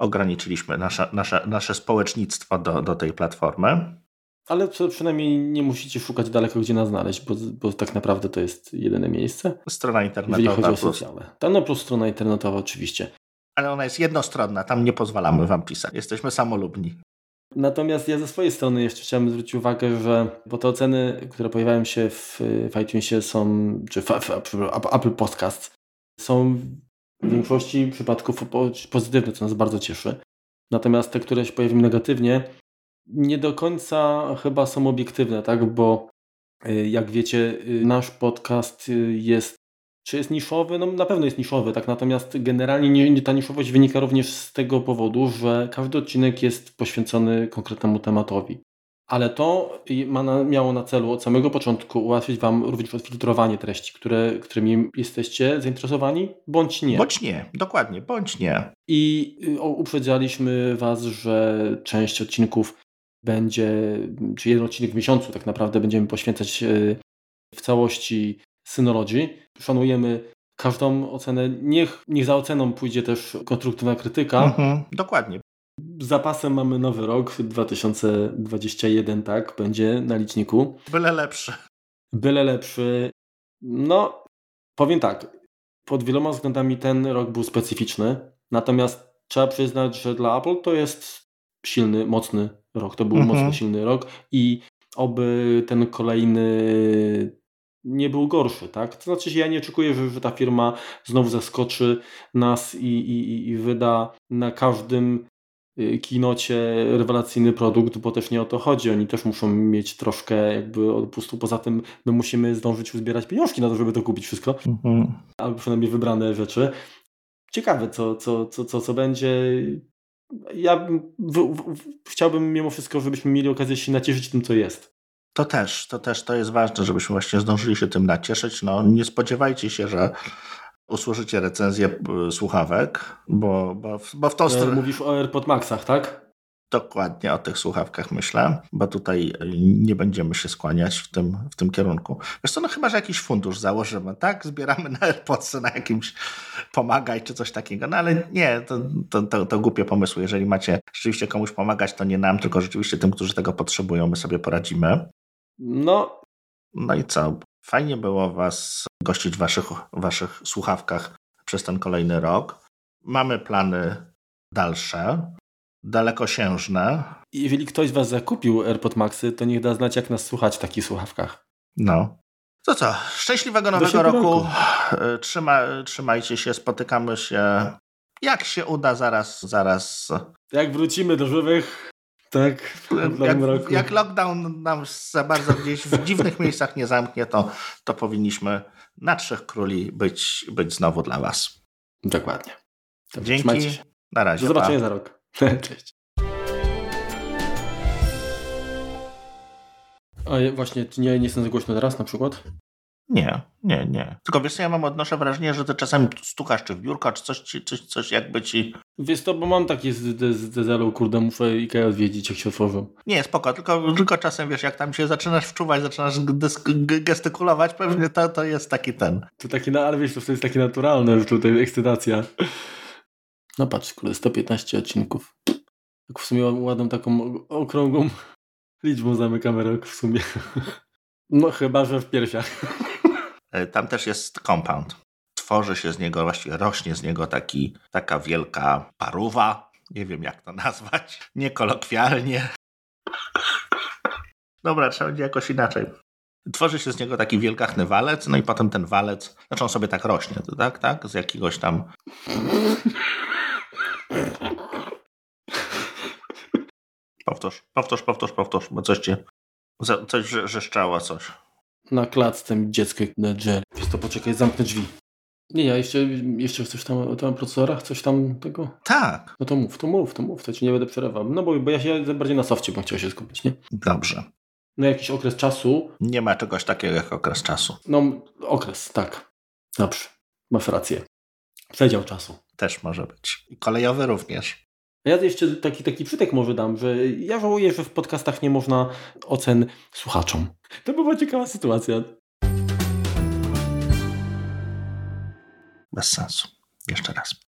Ograniczyliśmy nasze, nasze, nasze społecznictwo do, do tej platformy. Ale przynajmniej nie musicie szukać daleko, gdzie nas znaleźć, bo, bo tak naprawdę to jest jedyne miejsce. Strona internetowa. Jeżeli chodzi o socjale. Ta no plus strona internetowa oczywiście ale ona jest jednostronna, tam nie pozwalamy wam pisać. Jesteśmy samolubni. Natomiast ja ze swojej strony jeszcze chciałem zwrócić uwagę, że bo te oceny, które pojawiają się w, w iTunesie są, czy w, w, Apple Podcast, są w większości przypadków pozytywne, co nas bardzo cieszy. Natomiast te, które się pojawią negatywnie, nie do końca chyba są obiektywne, tak? Bo y, jak wiecie, y, nasz podcast y, jest czy jest niszowy? No na pewno jest niszowy, tak natomiast generalnie nie, nie, ta niszowość wynika również z tego powodu, że każdy odcinek jest poświęcony konkretnemu tematowi. Ale to ma na, miało na celu od samego początku ułatwić Wam również odfiltrowanie treści, które, którymi jesteście zainteresowani, bądź nie. Bądź nie, dokładnie, bądź nie. I y, uprzedzaliśmy Was, że część odcinków będzie, czy jeden odcinek w miesiącu tak naprawdę będziemy poświęcać y, w całości Synology. Szanujemy każdą ocenę. Niech, niech za oceną pójdzie też konstruktywna krytyka. Mhm, dokładnie. Z zapasem mamy nowy rok, 2021, tak, będzie na liczniku. Byle lepszy. Byle lepszy. No, powiem tak, pod wieloma względami ten rok był specyficzny, natomiast trzeba przyznać, że dla Apple to jest silny, mocny rok. To był mhm. mocny, silny rok i oby ten kolejny nie był gorszy, tak? To znaczy, ja nie oczekuję, że, że ta firma znowu zaskoczy nas i, i, i wyda na każdym y, kinocie rewelacyjny produkt, bo też nie o to chodzi. Oni też muszą mieć troszkę jakby odpustu. Poza tym my musimy zdążyć uzbierać pieniążki na to, żeby to kupić wszystko. Mhm. Albo przynajmniej wybrane rzeczy. Ciekawe, co, co, co, co, co będzie. Ja w, w, chciałbym mimo wszystko, żebyśmy mieli okazję się nacieszyć tym, co jest. To też, to też to jest ważne, żebyśmy właśnie zdążyli się tym nacieszyć. No, nie spodziewajcie się, że usłyszycie recenzję słuchawek, bo, bo, bo w tą stronę... Mówisz o AirPod Maxach, tak? Dokładnie o tych słuchawkach myślę, bo tutaj y, nie będziemy się skłaniać w tym, w tym kierunku. Wiesz co, no chyba, że jakiś fundusz założymy, tak? Zbieramy na AirPodsy, na jakimś pomagaj czy coś takiego. No ale nie, to, to, to, to głupie pomysły. Jeżeli macie rzeczywiście komuś pomagać, to nie nam, tylko rzeczywiście tym, którzy tego potrzebują, my sobie poradzimy. No. No i co? Fajnie było Was gościć w Waszych, waszych słuchawkach przez ten kolejny rok. Mamy plany dalsze, dalekosiężne. Jeżeli ktoś z Was zakupił AirPod Maxy, to niech da znać, jak nas słuchać w takich słuchawkach. No. To co? Szczęśliwego nowego roku. roku. E, trzyma, trzymajcie się, spotykamy się. Jak się uda, zaraz, zaraz. Jak wrócimy do żywych, tak, w jak, roku. jak lockdown nam za bardzo gdzieś w dziwnych miejscach nie zamknie, to, to powinniśmy na Trzech Króli być, być znowu dla Was. Dokładnie. Dobrze, Dzięki. Na razie. Do zobaczenia pa. za rok. Cześć. A właśnie, nie, nie jestem za głośno teraz na przykład? Nie, nie, nie. Tylko wiesz, ja mam odnoszę wrażenie, że ty czasami stukasz czy w biurko, czy coś, coś, coś jakby ci... Wiesz to, bo mam takie z, z, Dezelu, kurde, muszę IKEA odwiedzić, jak się otworzą. Nie, spoko, tylko, tylko czasem, wiesz, jak tam się zaczynasz wczuwać, zaczynasz gestykulować, pewnie to, to jest taki ten. To taki, no, ale wiesz, to jest takie naturalne, tutaj ekscytacja. No patrz, kurde, 115 odcinków. Tak w sumie ładną taką okrągłą liczbą zamykamy rok w sumie. No chyba, że w piersiach. E, tam też jest compound. Tworzy się z niego, właściwie rośnie z niego taki, taka wielka paruwa. Nie wiem jak to nazwać. Niekolokwialnie. Dobra, trzeba będzie jakoś inaczej. Tworzy się z niego taki wielkachny walec, no i potem ten walec, znaczy on sobie tak rośnie, tak, tak? Z jakiegoś tam... Powtórz, powtórz, powtórz, powtórz, bo coś cię... Coś wrzeszczało, coś na klatce dziecko na Jerry. Wiesz to poczekaj, zamknę drzwi. Nie, ja jeszcze, jeszcze coś tam o tam procesorach, coś tam tego? Tak. No to mów, to mów, to mów, to ci nie będę przerywał. No bo, bo ja się bardziej na softie bym chciał się skupić, nie? Dobrze. Na jakiś okres czasu. Nie ma czegoś takiego jak okres czasu. No, okres, tak. Dobrze, masz rację. Przedział czasu. Też może być. Kolejowy również. Ja jeszcze taki, taki przytek może dam, że ja żałuję, że w podcastach nie można ocen słuchaczom. To była ciekawa sytuacja. Bez sensu. Jeszcze raz.